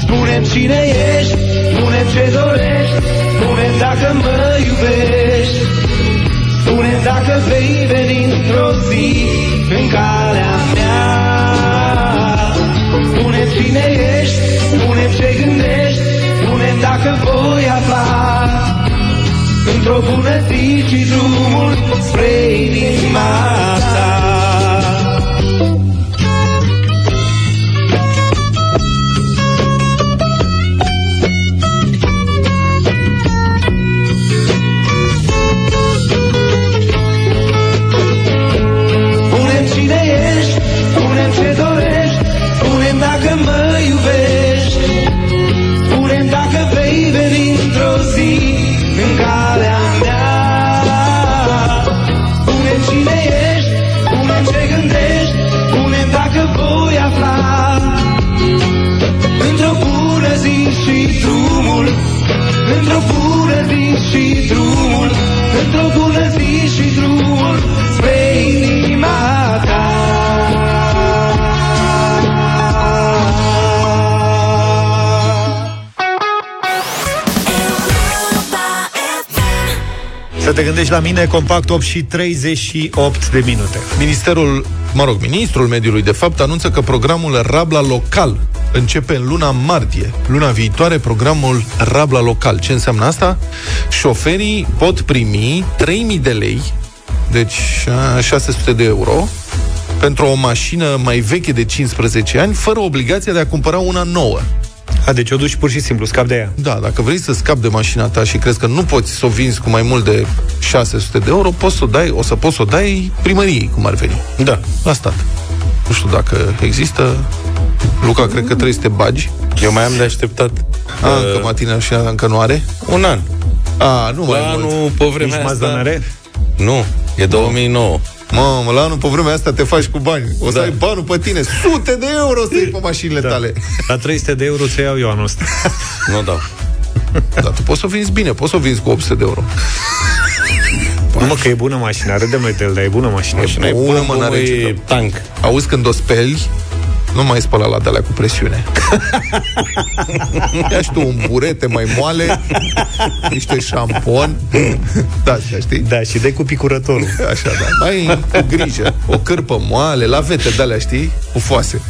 spune cine ești, spune ce dorești, spune dacă mă iubești, spune dacă vei veni într-o zi în calea mea. spune cine ești, spune ce gândești, spune dacă voi afla într-o bună zi și drumul spre inima ta. Te gândești la mine, compact 8 și 38 de minute. Ministerul, mă rog, ministrul mediului, de fapt, anunță că programul Rabla Local începe în luna martie. Luna viitoare, programul Rabla Local. Ce înseamnă asta? Șoferii pot primi 3000 de lei, deci șa, 600 de euro, pentru o mașină mai veche de 15 ani, fără obligația de a cumpăra una nouă. A, deci o duci pur și simplu, scap de ea. Da, dacă vrei să scapi de mașina ta și crezi că nu poți să o vinzi cu mai mult de 600 de euro, poți să o dai, o să poți să o dai primăriei, cum ar veni. Da. La stat. Nu știu dacă există. Luca, cred că trebuie să te bagi. Eu mai am de așteptat. A, încă matina și încă nu are? Un an. A, nu mai La mult. anul, pe vremea Nici asta... Mazda n-are? Nu, e 2009. Mamă, la anul pe vremea asta te faci cu bani. O să Da. ai banul pe tine. Sute de euro să iei pe mașinile Da. tale. La 300 de euro ți iau eu anul ăsta. Nu dau. Dar tu poți să o vinzi bine, poți să o vinzi cu 800 de euro. Nu mă, că e bună mașina, râdem noi de el, dar e bună mașina. Mașina e bună, bună, mă, mă, n-are ce e tank. Auzi când o speli, nu mai spăla la de cu presiune. Ia și tu un burete mai moale, niște șampon. Da, știi? Da, și de cu picurătorul. Așa, da. Mai cu grijă. O cârpă moale, lavete de-alea, știi? Cu foase.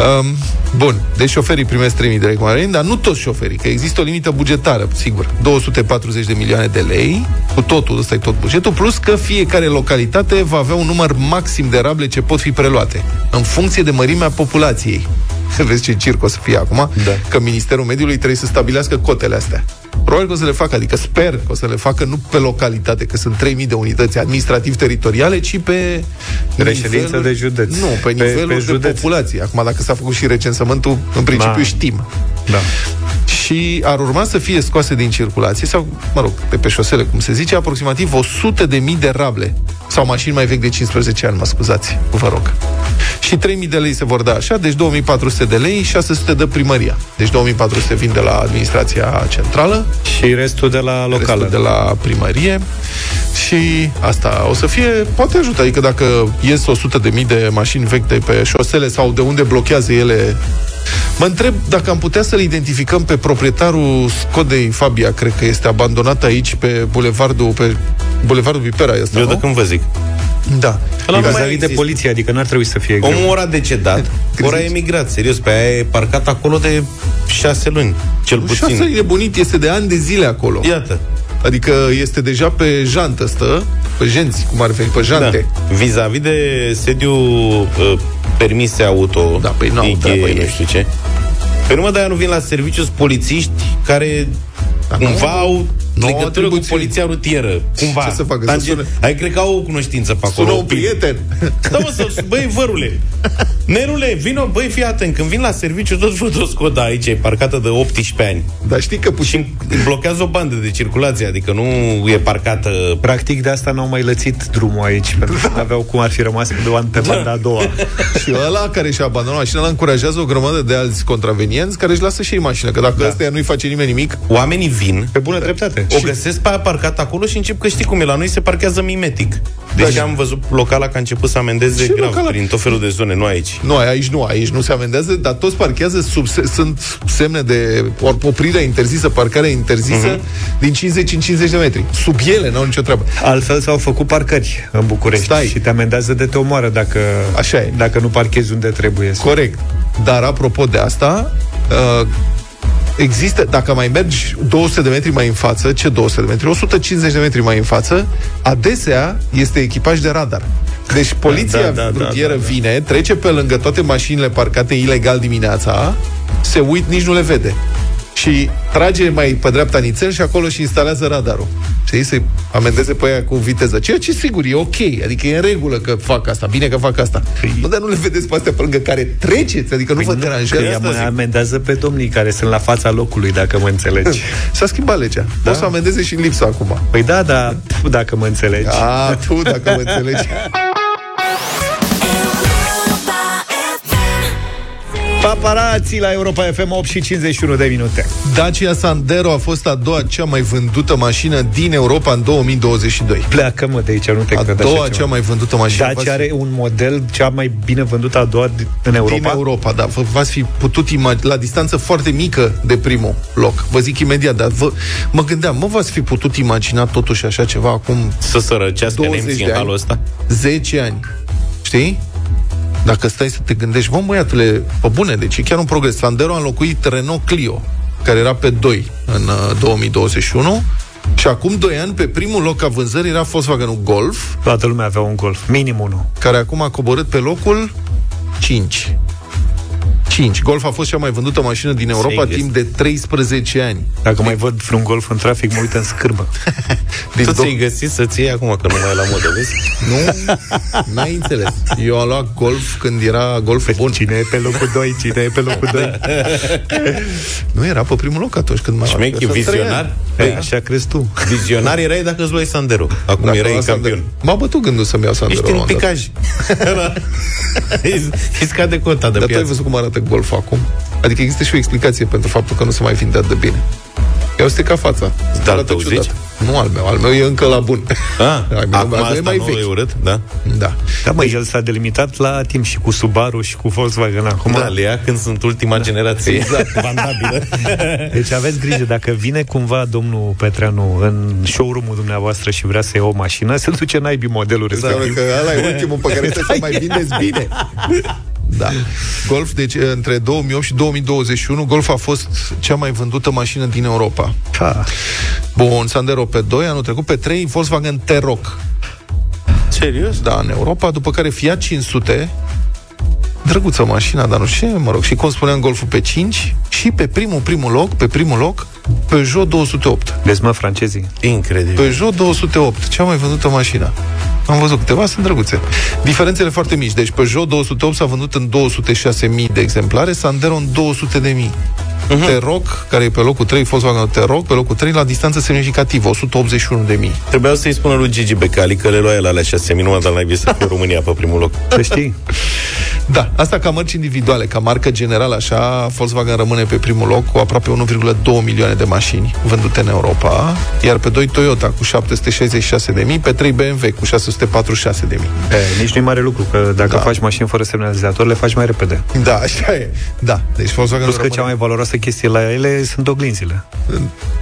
Um, bun, deci șoferii primesc 3.000 de lei, cum ar veni, dar nu toți șoferii, că există o limită bugetară, sigur. 240 de milioane de lei, cu totul, ăsta e tot bugetul, plus că fiecare localitate va avea un număr maxim de rable ce pot fi preluate, în funcție de mărimea populației. Vezi ce circ o să fie acum? Da. Că Ministerul Mediului trebuie să stabilească cotele astea. Probabil că o să le facă, adică sper că o să le facă nu pe localitate, că sunt 3000 de unități administrativ-teritoriale, ci pe Reședință niveluri- de județ. Nu, pe, Pe- nivelul pe de județ. populație. Acum, dacă s-a făcut și recensământul, în principiu Da. știm. Da. Și ar urma să fie scoase din circulație, sau, mă rog, de pe șosele, cum se zice, aproximativ 100 de mii de rable. Sau mașini mai vechi de 15 ani, mă scuzați, vă rog. Și 3000 de lei se vor da așa, deci 2400 de lei, 600 de primăria. Deci 2400 vin de la administrația centrală, Și restul de la locală. restul de la primărie și asta o să fie, poate ajută, adică dacă ies 100 de mii de mașini vechi de pe șosele sau de unde blochează ele Mă întreb dacă am putea să-l identificăm pe proprietarul Scodei Fabia, cred că este abandonat aici pe bulevardul, pe bulevardul Vipera este, Eu nu? de când vă zic. Da. Ăla nu mai Vis-a-vis de există. poliție, adică n-ar trebui să fie greu. Omul ora decedat, ora a emigrat, serios, pe aia e parcat acolo de șase luni, cel Și asta puțin. e nebunit, este de ani de zile acolo. Iată. Adică este deja pe jantă stă, pe jenți, cum ar fi, pe jante. Da. Vis-a-vis de sediu uh, permise auto, Da, păi n-au IG, treabă ei. nu știu ce. Păi nu mă, dar nu vin la serviciu sunt polițiști care Da, cumva nu- au nu au legătură cu atribuții. poliția rutieră. Cumva. Ce să facă? Să Tange- sune- Ai cred că au o cunoștință pe acolo. Sună un o pildă. prieten. Da, mă, să, băi, vărule, Nerule, vino, băi, fii atent, când vin la serviciu, tot văd o Skoda aici, e parcată de 18 ani. Dar știi că puțin... Și blochează o bandă de circulație, adică nu e parcată... Practic de asta n-au mai lățit drumul aici, pentru că aveau cum ar fi rămas pe, de pe banda a doua. Și ăla care și-a abandonat mașina, ăla încurajează o grămadă de alți contravenienți care își lasă și ei mașină, că dacă da. ăsta nu-i face nimeni nimic, Oamenii vin, Pe bună dreptate. O găsesc pe aia parcată acolo și încep că știi cum e, la noi se parchează mimetic. Deci Da. am văzut locala că a început să amendeze Ce grav locala? prin tot felul de zone, nu aici. nu, aici nu, aici nu se amendează, dar toți parchează sub, se- sunt semne de or, oprire interzisă, parcare interzisă uh-huh. din 50 în 50 de metri. Sub ele, n-au nicio treabă. Altfel s-au făcut parcări în București Stai. și te amendează de te omoară dacă, Așa e. dacă nu parchezi unde trebuie. Corect. Dar apropo de asta, uh, există, dacă mai mergi 200 de metri mai în față, ce 200 de metri? 150 de metri mai în față, adesea este echipaj de radar. Deci poliția Da, da, da, rutieră da, da. vine, trece pe lângă toate mașinile parcate ilegal dimineața, se uit, nici nu le vede. Și trage mai pe dreapta nițel și acolo și instalează radarul. Și să amendeze pe aia cu viteză. Ceea ce, sigur, e ok. Adică e în regulă că fac asta. Bine că fac asta. Nu, dar nu le vedeți pe astea pe lângă care treceți. Adică nu vă Că deranjează. ea Asta mă zic. amendează pe domnii care sunt la fața locului, dacă mă înțelegi. S-a schimbat legea. Da? O să amendeze și în lipsa acum. Păi da, da, pf, dacă mă înțelegi. A, tu, dacă mă înțelegi. Paparații la Europa FM 8 și 51 de minute. Dacia Sandero a fost a doua cea mai vândută mașină din Europa în 2022. Pleacă mă de aici, nu te A cred doua așa cea ceva. mai vândută mașină. Dacia V-ați- are un model cea mai bine vândută a doua di- în Europa. Din Europa, da. V- V-ați fi putut imagina la distanță foarte mică de primul loc. Vă zic imediat, dar vă, mă gândeam, mă v-ați fi putut imagina totuși așa ceva acum Să sărăcească 20 nemții de în ani. halul ăsta? 10 ani. Știi? Dacă stai să te gândești, mă, băiatule, pe bune, deci e chiar un progres. Sandero a înlocuit Renault Clio, care era pe 2 în uh, 2021, și acum 2 ani, pe primul loc a vânzării era Volkswagen Golf, Toată lumea avea un Golf, minim unul. care acum a coborât pe locul 5. 5. Golf a fost cea mai vândută mașină din Europa Serios? timp de 13 ani. Dacă mai văd vreun Golf în trafic, mă uit în scârbă. Din Tu do- ți-ai găsit să-ți iei acum, că nu mai e la modă, vezi? Nu, n-ai înțeles. Eu am luat Golf când era Golf bun. Cine e pe locul 2? Cine e pe locul 2? Nu era pe primul loc atunci când m-am Șmechi, vizionar? Păi, așa crezi tu. Vizionar erai dacă îți luai Sandero. Acum Dacă erai luam campion. Sandero. M-a bătut gândul să-mi iau Sandero. Ești la în un moment dat. picaj. Îi- Îi scade cota de Dar tu ai piață. văzut cum arată Golf acum? Adică există și o explicație pentru faptul că nu se mai vinde atât de bine. I-au stricat fața. Da, Arată tău ciudat. zici? Nu al meu, al meu e încă la bun. Ah, Ai, acum al meu e asta mai nu vechi. e urât, da? Da. Da, mă, el s-a delimitat la timp și cu Subaru și cu Volkswagen acum. Da, le ia când sunt ultima generație. Exact. Vandabilă. Deci aveți grijă, dacă vine cumva domnul Petreanu în showroom-ul dumneavoastră și vrea să ia o mașină, se duce naibii modelul Înseamnă respectiv. că ăla e ultimul pe care trebuie să mai vindeți bine. Da. Golf, deci între 2008 și 2021, Golf a fost cea mai vândută mașină din Europa. Ha. Bun, Sandero pe 2, anul trecut pe 3, Volkswagen T-Roc. Serios? Da, în Europa, după care Fiat 500, drăguță mașina, dar nu știu ce, mă rog, și cum spuneam, Golful pe 5 și pe primul, primul loc, pe primul loc, Peugeot 208. Vezi, mă, francezii. Incredibil. Peugeot 208, cea mai vândută mașină. Am văzut câteva, sunt drăguțe. Diferențele foarte mici. Deci Peugeot 208 s-a vândut în 206.000 de exemplare, Sandero în 200.000. Uh-huh. T-Roc, care e pe locul 3, Volkswagen T-Roc, pe locul 3, la distanță semnificativă, 181.000. Trebuiau să-i spună lui Gigi Becali că le lua el alea 6 minute, dar n-ai vist să fie România pe primul loc. Să știi. Da, asta ca mărci individuale, ca marcă generală, așa, Volkswagen rămâne pe primul loc cu aproape 1,2 milioane de mașini vândute în Europa, iar pe 2 Toyota cu 766.000, pe 3 BMW cu 646.000. E, nici nu e mare lucru, că dacă Da. faci mașini fără semnalizator, le faci mai repede. Da, așa e. Da, deci Volkswagen Plus că rămâne... cea mai valoroasă chestie la ele sunt oglinzile,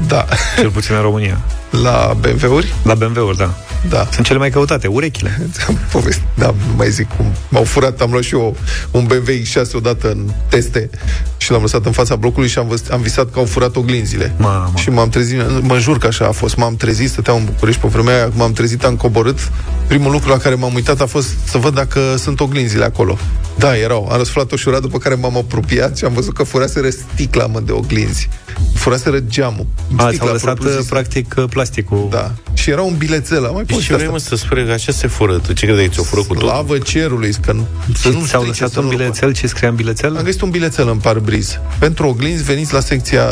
Da, cel puțin în România. La BMW-uri, La BMW-uri, da. da. Sunt cele mai căutate, urechile. Am povestit, da, nu mai zic cum. M-au furat, am luat și eu un BMW X6 odată în teste și l-am lăsat în fața blocului și am, văzut, am visat că au furat oglinzile. Mamă. Și m-am trezit, mă jur că așa a fost. M-am trezit, stăteam în București pe vremea aia, m-am trezit, am coborât. Primul lucru la care m-am uitat a fost să văd dacă sunt oglinzile acolo. Da, erau. Am răsflat o șurat după care m-am apropiat și am văzut că furaseră sticla, mă, de oglinzi. Furaseră geamul. A, Sticla ți-au lăsat, propriu-zisă. practic, plasticul. Da. Și era un bilețel. Am mai Deci pus ce vrei, mă, să spune că așa se fură? Tu ce credeai că ți-o fură cu tot? Slavă cerului, că nu, să Și nu ți-au strice, lăsat să un nu bilețel? Ce scria în Am bilețel? găsit un bilețel în parbriz. Pentru oglinzi veniți la secția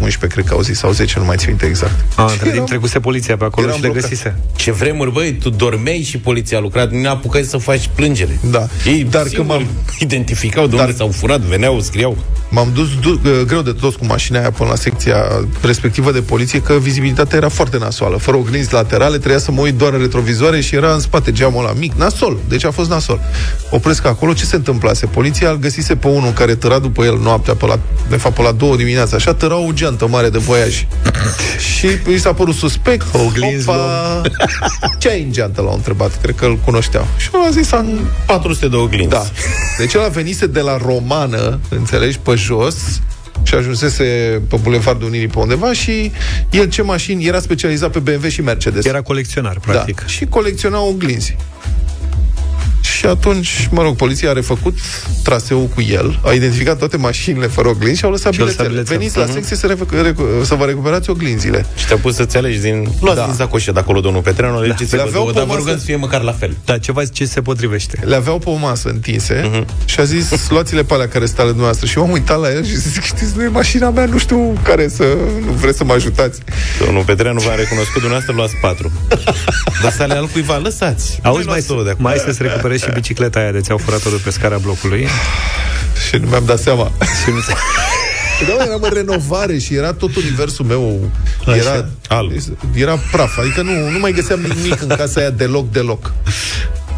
11, cred că au zis, sau 10, nu mai țin minte exact. A, între timp Eram- trecuse poliția pe acolo eram și le blocat. găsise. Ce vremuri, băi, tu dormeai și poliția a lucrat, nu apucai să faci plângere. Da. Ei Dar Dar când m-am- identificau de Dar- unde s-au furat, veneau, scriau. M-am dus du- uh, greu de tot cu mașina aia până la secția respectivă de poliție, că vizibilitatea era foarte nasoală. Fără oglinzi laterale, trebuia să mă uit doar în retrovizoare și era în spate geamul ăla mic, nasol. Deci a fost nasol. Opresc acolo, ce se întâmplase? Poliția îl găsise pe unul care tăra după el noaptea, pe la, de fapt pe la două dimineața, așa, tăra o geantă mare de voiaj. și i s-a părut suspect. Oglinzi Opa, ce ai în geantă? L-au întrebat, cred că îl cunoșteau. Și el a zis, am 400 de oglinzi. da. Deci el a venise de la Romană, înțelegi, pe jos, și ajunsese pe Bulevardul Unirii pe undeva și el ce mașini era specializat pe BMW și Mercedes. Era colecționar, practic. Da. Și colecționa oglinzi. Și atunci, mă rog, poliția a refăcut traseul cu el, a identificat toate mașinile fără oglinzi și au lăsat Și au lăsat bilețele. bilețele. Veniți la Mhm. secție să, recu- recu- să vă recuperați oglinzile. Și te-a pus să-ți alegi din... Luați Da. din sacoșe de acolo, domnul Petreanu, alegeți-vă Le aveau două, pe dar vă masă. rugăm să fie măcar la fel. Da, ceva ce se potrivește. Le aveau pe o masă întinse Mhm. și a zis, luați-le pe alea care stau ale dumneavoastră. Și eu m-am uitat la el și zic, știți, nu e mașina mea, nu știu care să... Nu vreți să mă ajutați. Domnul Petreanu v-a recunoscut, dumneavoastră luați patru. Dar să ale altcuiva, lăsați. Auzi, mai, luați două de acolo. mai să-ți recuperezi și bicicleta aia de ți-au furat-o de pe scara blocului. Și nu mi-am dat seama. Și nu se... Da, mă, eram în renovare și era tot universul meu era, Alb. era praf. Adică nu, nu mai găseam nimic în casa aia deloc, deloc.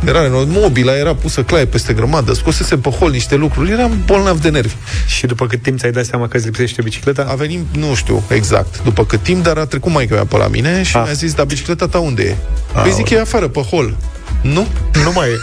Era renovat, mobila era pusă claie peste grămadă, scosese pe hol niște lucruri, eram bolnav de nervi. Și după cât timp ți-ai dat seama că îți lipsește bicicleta? A venit, nu știu exact, după cât timp, dar a trecut mai mea pe la mine și Ah. mi-a zis, dar bicicleta ta unde e? Păi Aoleu. zic, e afară, pe hol. Nu? Nu mai e.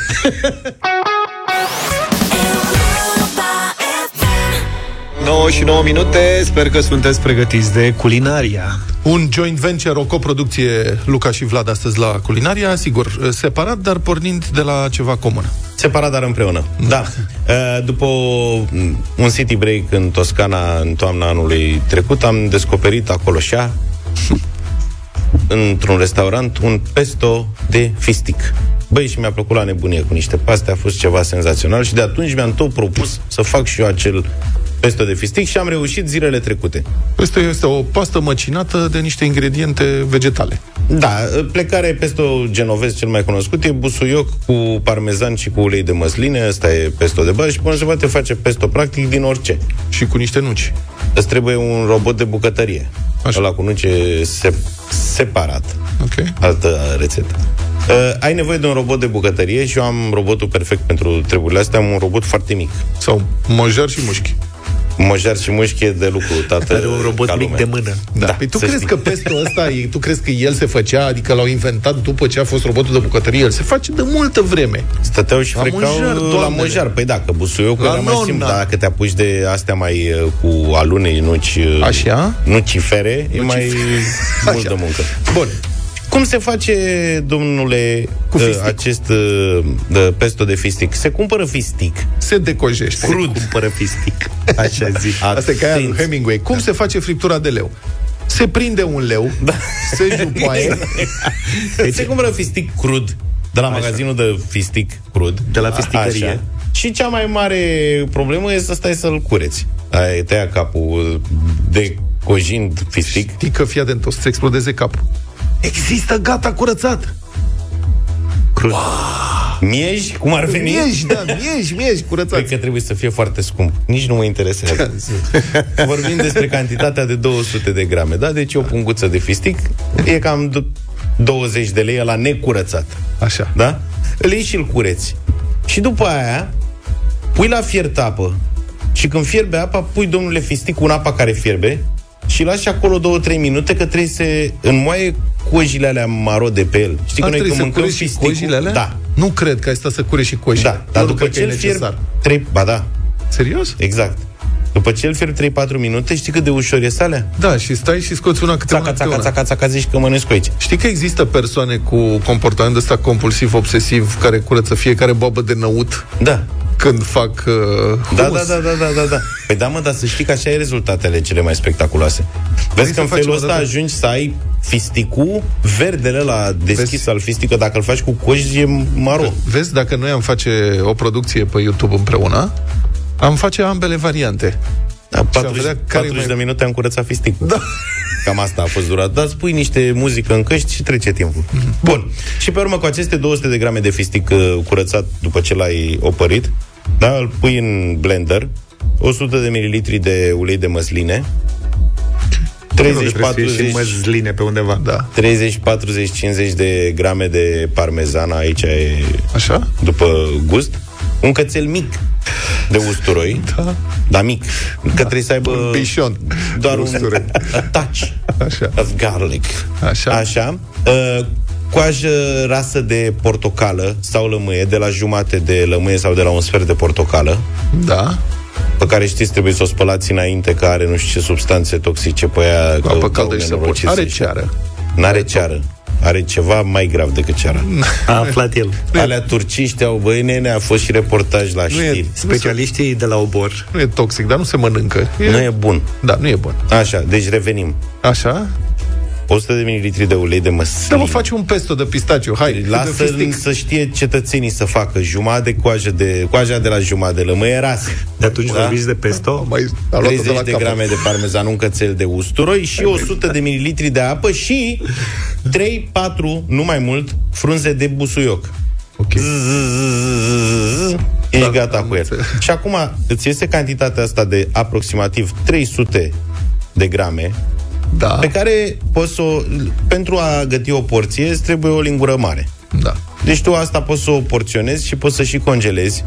Nouă și 9 minute, sper că sunteți pregătiți de culinaria. Un joint venture, o coproduccie Luca și Vlad astăzi la Culinaria, sigur, separat, dar pornind de la ceva comun. Separat, dar împreună. Da. Uh, După o- un city break în Toscana în toamna anului trecut, am descoperit acolo șa, într-un restaurant, un pesto de fistic. Băi, și mi-a plăcut la nebunie cu niște paste, a fost ceva senzațional și de atunci mi-am tot propus să fac și eu acel pesto de fistic și am reușit zilele trecute. Asta este o pastă măcinată de niște ingrediente vegetale. Da, plecarea pesto genovez cel mai cunoscut e busuioc cu parmezan și cu ulei de măsline, ăsta e pesto de bază și până se poate face pesto practic din orice. Și cu niște nuci. Îți trebuie un robot de bucătărie. Așa. Ăla cu nuci e se- separat. Ok. Altă rețetă. Uh, ai nevoie de un robot de bucătărie și eu am robotul perfect pentru treburile astea, am un robot foarte mic. Sau mojar și mușchi. Mojar și mușchi e de lucru, tată. Are un robot ca mic lumea. de mână. Da. da. Păi tu să crezi știi. că pesto ăsta, e- tu crezi că el se făcea, adică l-au inventat după ce a fost robotul de bucătărie? El se face de multă vreme. Stăteau și La frecau mojar, la doamnele. mojar. Păi da, că busuiocul La era mai nonna. simplu, dar dacă te apuci de astea mai uh, cu alunei, nuci, uh, Așa? nucifere, e mai Așa. multă muncă. Bun. Cum se face, domnule, Cu uh, fistic. acest uh, de pesto de fistic? Se cumpără fistic. Se decojește. Crud. Cumpără fistic. Așa zic. Asta e ca aia lui Atenți. Hemingway. Cum se face friptura de leu? Se prinde un leu, da. se jupoaie, Deci, se cumpără fistic crud de la magazinul de fistic crud. De la fisticărie. Așa. Și cea mai mare problemă e să stai să-l cureți. Ai tăia capul de cojind fistic. știi că fii atent, o să-ți explodeze capul. Există gata curățat. Crud. Miej, cum ar veni? Miej, da, miej, miej, curățat. Cred că trebuie să fie foarte scump. Nici nu mă interesează. Vorbim despre cantitatea de 200 de grame, da? Deci o punguță de fistic e cam d- 20 de lei la necurățat. Așa. Da? Îl iei și îl cureți. Și după aia pui la fiert apă și când fierbe apa, pui, domnule fistic, un apa care fierbe și lași acolo 2-3 minute că trebuie să înmoaie cojile alea maro de pe el. Știi A, că noi trebuie când să mâncăm cureți și fisticul... cojile alea? Da. Nu cred că ai stat să cure și cojile. Da, dar Eu nu după cred că ce e îl fierb necesar. 3, ba da, Serios? exact. După ce îl fierb 3-4 minute, știi cât de ușor e salea? Da, și stai și scoți una câte Țaca, una câte țaca, una. țaca, țaca, zici că mănânci cu aici. Știi că există persoane cu comportament ăsta compulsiv, obsesiv, care curăță fiecare boabă de năut Da. Când fac uh, Da, humus? da, da, da, da, da, da. Păi da, mă, dar să știi că așa e rezultatele cele mai spectaculoase. Vezi să că în facem felul o ăsta dată. ajungi să ai fisticul, verdele la deschis Vezi? al fistică, dacă îl faci cu coji, e maro. Vezi, dacă noi am face o producție pe YouTube împreună, am face ambele variante. Da, am 40, vedea care e 40 mai- de minute am curățat fisticul. Da. Cam asta a fost durat. Dar spui niște muzică în căști și trece timpul. Mhm. Bun. Și pe urmă, cu aceste 200 de grame de fistic uh, curățat după ce l-ai opărit, da, îl pui în blender, 100 de mililitri de ulei de măsline, 30, Trebuie să fie 40, și măsline pe undeva. Da. 30, 40, 50 de grame de parmezan, aici e Așa? după gust, un cățel mic de usturoi, Da. dar mic, că trebuie să aibă Un bișon. doar un Usturoi. a touch Așa. of garlic. Așa. Așa. Uh, coajă rasă de portocală sau lămâie, de la jumate de lămâie sau de la un sfert de portocală, Da. pe care știți trebuie să o spălați înainte, că are nu știu ce substanțe toxice pe ea. Cu că apă dau caldă și săpun. nenorociri Are și- ceară. N-are ceară. Are ceva mai grav decât ceara. A aflat el. Alea turciști au, băi, nene, a fost și reportaj la Nu e- știri. Specialiștii de la obor. Nu e toxic, dar nu se mănâncă. E... Nu e bun. Da, nu e bun. Așa, deci revenim. Așa? 100 de mililitri de ulei de Da, măsline. mă, faci un pesto de pistaciu. Hai, cât de Lasă fistic. să știe cetățenii să facă jumătate de coajă de coaja de la jumătate de lămâie rasă. De atunci Da? vorbiți de pesto? Mai, a luat-o 30 de la de capăt. grame de parmezan, un cățel de usturoi și 100 de mililitri de apă și 3-4, nu mai mult, frunze de busuioc. Ok. ești gata cu el. Și acum îți iese cantitatea asta de aproximativ 300 de grame, da. pe care poți să o, pentru a găti o porție îți trebuie o lingură mare. Da. Deci tu asta poți să o porționezi și poți să și congelezi.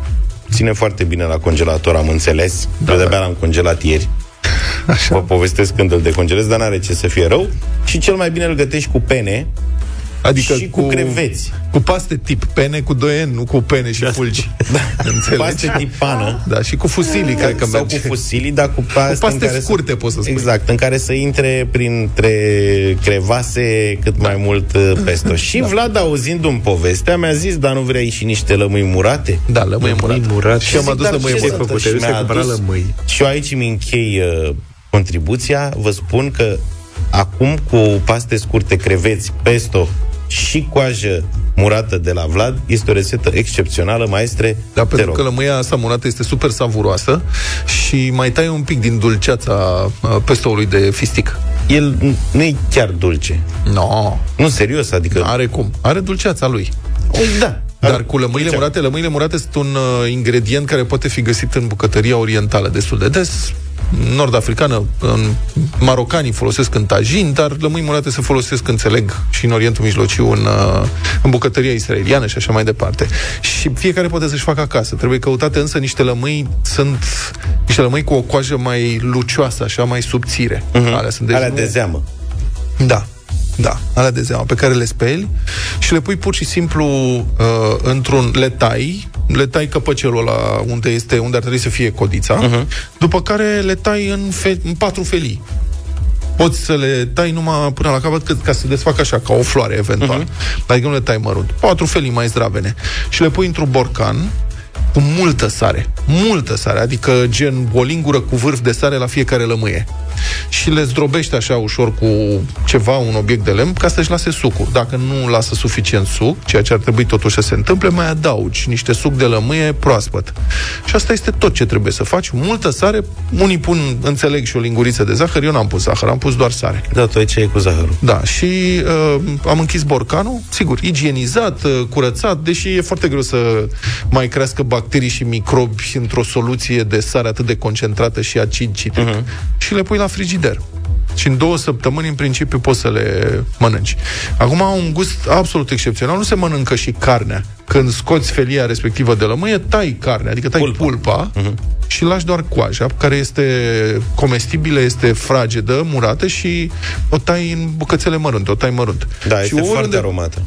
Ține foarte bine la congelator, am înțeles. Da, Eu de-abia l-am congelat ieri. Așa. Vă povestesc când îl decongelez, dar n-are ce să fie rău. Și cel mai bine îl gătești cu pene Adică și cu, cu creveți. Cu paste tip pene cu 2 nu cu pene și fulgi. Da. Înțelegi? Paste tip pană. Da, și cu fusili, cred că Sau merge. cu fusili, dar cu paste, Cu paste în care scurte, să, poți să spui. Exact, în care să intre printre crevase cât mai mult uh, pesto. Și Vlad, auzindu-mi povestea, mi-a zis, dar nu vrei și niște lămâi murate? Da, lămâi murate. murate. Și am Zic, adus dar lămâi ce murate. sunt făcut? Și Te duci să mi-a cumpăra adus- lămâi. Și eu aici mi închei uh, contribuția. Vă spun că acum cu paste scurte, creveți, pesto și coajă murată de la Vlad, este o rețetă excepțională, maestre. Da, te pentru rog. că lămâia asta murată este super savuroasă și mai tai un pic din dulceața uh, pestoului de fistic. El nu e chiar dulce. No. Nu, serios, adică... Are cum? Are dulceața lui. Da. Dar cu lămâile murate, lămâile murate sunt un uh, ingredient care poate fi găsit în bucătăria orientală destul de des. Nord-africană, în marocanii folosesc în tajin, dar lămâi murate se folosesc, înțeleg, și în Orientul Mijlociu, în, uh, în bucătăria israeliană și așa mai departe. Și fiecare poate să-și facă acasă. Trebuie căutate însă niște lămâi, sunt niște lămâi cu o coajă mai lucioasă, așa, mai subțire. Mhm. Alea sunt Alea nu- de zeamă. da, da, alea de zeamă, pe care le speli și le pui pur și simplu uh, într-un le tai, le tai căpăcelul ăla unde, este, unde ar trebui să fie codița, uh-huh. după care le tai în, fe- în patru felii. Poți să le tai numai până la capăt cât, ca să se desfacă așa, ca o floare eventual. Uh-huh. Adică nu le tai mărunt. Patru felii mai zdravene. Și le pui într-un borcan cu multă sare. Multă sare, adică gen o lingură cu vârf de sare la fiecare lămâie. Și le zdrobești așa ușor cu ceva, un obiect de lemn, ca să-și lase sucul. Dacă nu lasă suficient suc, ceea ce ar trebui totuși să se întâmple, mai adaugi niște suc de lămâie proaspăt. Și asta este tot ce trebuie să faci. Multă sare, unii pun, înțeleg, și o linguriță de zahăr, eu n-am pus zahăr, am pus doar sare. Da, tu ai ce e cu zahărul. Da, și uh, am închis borcanul, sigur, igienizat, uh, curățat, deși e foarte greu să mai crească bacterii și microbi într-o soluție de sare atât de concentrată și acid citric. Uh-huh. Și le pui la frigider. Și în două săptămâni, în principiu, poți să le mănânci. Acum au un gust absolut excepțional. Nu se mănâncă și carnea. Când scoți felia respectivă de lămâie, tai carnea, adică tai pulpa, pulpa uh-huh. și lași doar coaja, care este comestibilă, este fragedă, murată și o tai în bucățele mărunte, o tai mărunt. Da, și este foarte aromată.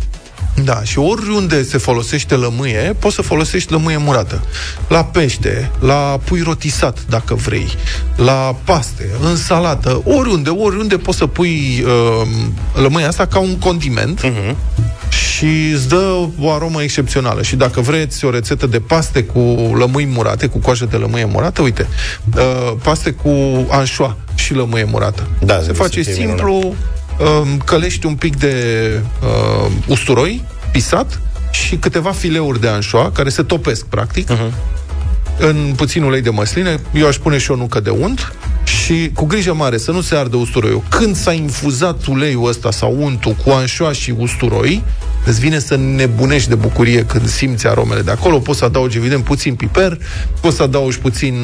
Da, și oriunde se folosește lămâie, poți să folosești lămâie murată. La pește, la pui rotisat, dacă vrei, la paste, în salată, oriunde, oriunde poți să pui uh, lămâia asta ca un condiment uh-huh. și îți dă o aromă excepțională. Și dacă vreți o rețetă de paste cu lămâi murate, cu coajă de lămâie murată, uite, uh, paste cu anșoa și lămâie murată. Da, se face să fie simplu, um, călești un pic de uh, usturoi pisat și câteva fileuri de anșoa care se topesc, practic, uh-huh. în puțin ulei de măsline. Eu aș pune și o nucă de unt și cu grijă mare să nu se ardă usturoiul. Când s-a infuzat uleiul ăsta sau untul cu anșoa și usturoi, îți vine să nebunești de bucurie când simți aromele de acolo. Poți să adaugi, evident, puțin piper, poți să adaugi puțin,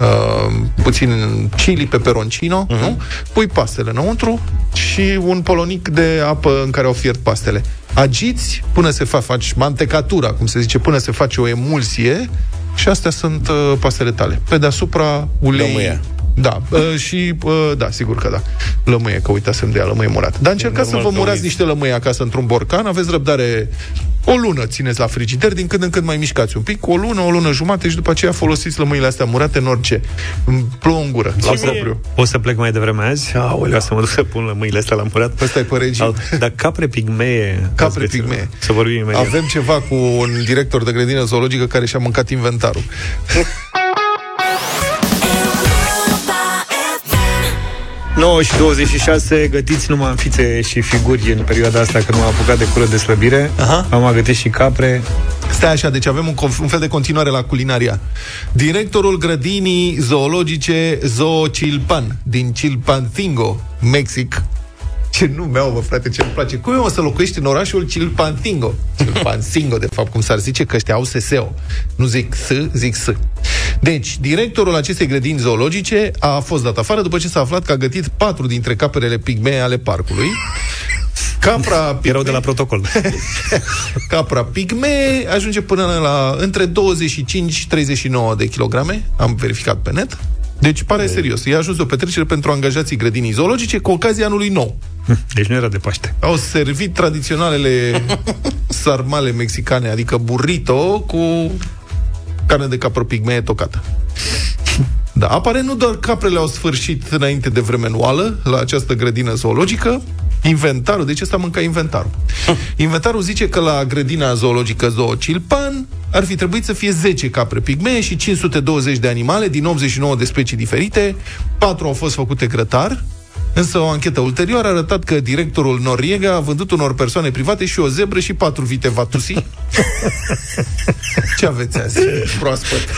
uh, puțin chili peperoncino, uh-huh. nu? Pui pastele înăuntru și un polonic de apă în care au fiert pastele. Agiți până se fa, faci mantecatura, cum se zice, până se face o emulsie și astea sunt uh, pastele tale. Pe deasupra ulei... Lămâia. Da, uh, și uh, da, sigur că da. Lămâie, că uitasem de ea, lămâie murată. Dar încercați să normal vă că murați uiți. niște lămâie acasă într-un borcan, aveți răbdare o lună țineți la frigider, din când în când mai mișcați un pic, o lună, o lună jumate și după aceea folosiți lămâile astea murate în orice. Îmi plouă în gură, la propriu. O să plec mai devreme azi? Aoleu. Ca să mă duc să pun lămâile astea la murat. Ăsta e pe regim. Al- Dar capre pigmee... Capre ați găsit? pigmee. Să vorbim imediat. Avem ceva cu un director de grădină zoologică care și-a mâncat inventarul. 9 și 26, gătiți numai în fițe și figuri în perioada asta când m-am apucat de cură de slăbire. Aha. Am gătit și capre. Stai așa, deci avem un, conf- un fel de continuare la culinaria. Directorul grădinii zoologice Zoo Chilpan din Chilpancingo, Mexic, Ce nume au, mă, frate, ce îmi place. Cum e, mă, să locuiești în orașul Chilpantingo? Chilpantingo, de fapt, cum s-ar zice, că ăștia au SSO. Nu zic S, zic S. Deci, directorul acestei grădini zoologice a fost dat afară după ce s-a aflat că a gătit patru dintre caprele pigmee ale parcului. Capra pigmee, Erau de la protocol. capra pigmee ajunge până la între 25-39 de kilograme, am verificat pe net. Deci pare serios. I-a ajuns de o petrecere pentru angajații grădinii zoologice cu ocazia anului nou. Deci nu era de Paște. Au servit tradiționalele sarmale mexicane, adică burrito cu carne de capră pigmee tocată. Da, apare nu doar caprele au sfârșit înainte de vreme anuală la această grădină zoologică, inventarul, deci ăsta mânca inventarul. Inventarul zice că la grădina zoologică Zoo Cilpan ar fi trebuit să fie 10 capre pigmee și 520 de animale din 89 de specii diferite, 4 au fost făcute grătar, Însă o anchetă ulterioară a arătat că directorul Noriega a vândut unor persoane private și o zebră și patru vite vatusi. Ce aveți azi? Proaspăt.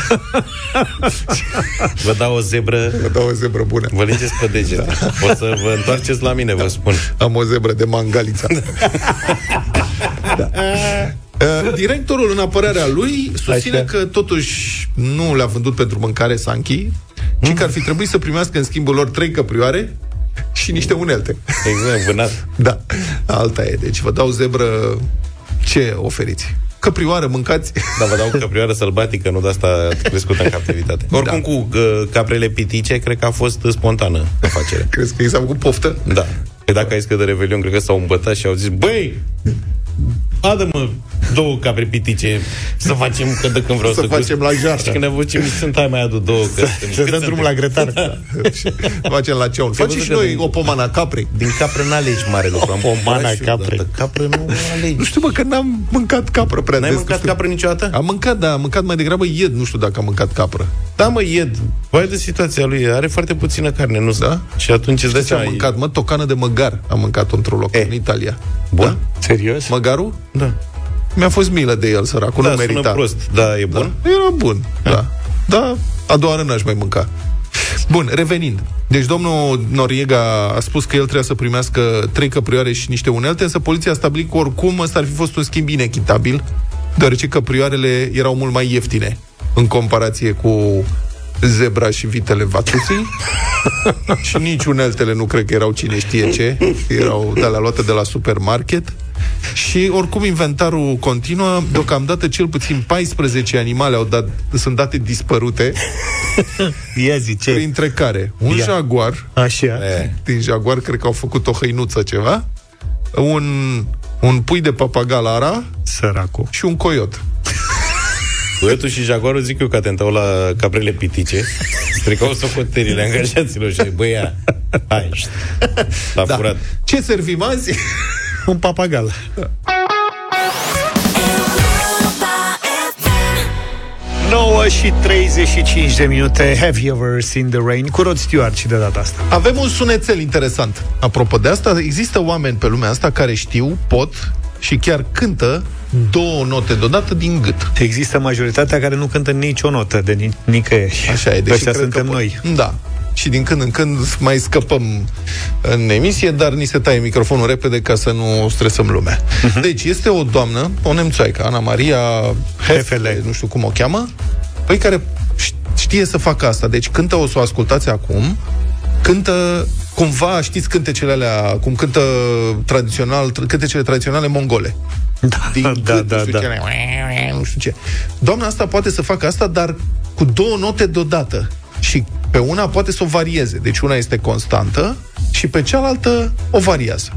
Vă dau o zebră. Vă dau o zebră bună. Vă lingeți pe degete. O să vă întoarceți la mine, vă spun. Am o zebră de mangalița. da. Uh, Directorul, în apărarea lui, susține că totuși nu le-a vândut pentru mâncare Sanchi, ci că ar fi trebuit să primească în schimbul lor trei căprioare și niște unelte. Exact, vânat. Da, alta e. Deci vă dau zebră ce oferiți? Căprioară, mâncați? Da, vă dau căprioară sălbatică, nu de asta crescută în captivitate. Oricum, da. cu uh, caprele pitice, cred că a fost spontană afacere. Crezi că i s-a făcut poftă? Da. Păi dacă ai zis că de Revelion, cred că s-au îmbătat și au zis, băi, adă-mă două capre pitice să facem că de când vreau Să să, facem la jar. Și când ne ce mi sunt, hai mai adu două. Că Să dăm drumul la grătar. Da. Facem la ceaun. Facem și noi o pomana capre. Din capre n-alegi mare lucru. Am pomana cumpărat și eu capre. odată. Capre nu alegi. Nu știu, bă, că n-am mâncat capră prea N-ai des. mâncat Nu știu. capră niciodată? Am mâncat, da, am mâncat mai degrabă ied. Nu știu dacă am mâncat capră. Da, mă, ied. Vai de situația lui. Are foarte puțină carne, nu Da? Și atunci îți dai Ce am seama. mâncat? Mă, tocană de măgar am mâncat într-un loc, în Italia. Bun? Serios? Măgarul? Da. Mi-a fost milă de el, săracul, Da, nu sună merita. prost. Da, e bun? Da. Era bun, da. Da, a doua oară n-aș mai mânca. Bun, revenind. Deci domnul Noriega a spus că el trebuia să primească trei căprioare și niște unelte, însă poliția a stabilit că oricum ăsta ar fi fost un schimb inechitabil, deoarece căprioarele erau mult mai ieftine în comparație cu zebra și vitele vatusii și nici uneltele nu cred că erau cine știe ce, erau de la luate de la supermarket. Și oricum inventarul continuă, deocamdată cel puțin 14 animale au dat, sunt date dispărute, Ia zi, ce? printre care un Ia. jaguar, Așa. E. din jaguar cred că au făcut o hăinuță ceva, un, un pui de papagal ara Săracul. și un coiot. Coiotul și jaguarul zic eu că atentau la caprele pitice. Stricau socotelile angajaților și băi, ia, hai, șt, l-a Da. furat. Ce servim azi? Un papagal. 9 și 35 de minute Have you ever seen the rain? Cu Rod Stewart și de data asta Avem un sunețel interesant. Apropo de asta, există oameni pe lumea asta care știu, pot și chiar cântă două note deodată din gât. Există majoritatea care nu cântă nicio notă de ni- nicăieri Așa e. Deci Ăștia cred suntem că po- noi Da. Și din când în când mai scăpăm în emisie, dar ni se taie microfonul repede ca să nu stresăm lumea. Mhm. Deci este o doamnă, o nemțoaică, Ana Maria Hefele, nu știu cum o cheamă, păi care ș- știe să facă asta. Deci cântă, o să o ascultați acum, cântă cumva, știți cântecele alea, cum cântă tradițional, tr- cântecele tradiționale mongole. Da, Din da, gât, da, nu știu da. ce, nu știu ce. Doamna asta poate să facă asta, dar cu două note deodată. Și pe una poate să o varieze. Deci una este constantă și pe cealaltă o variază.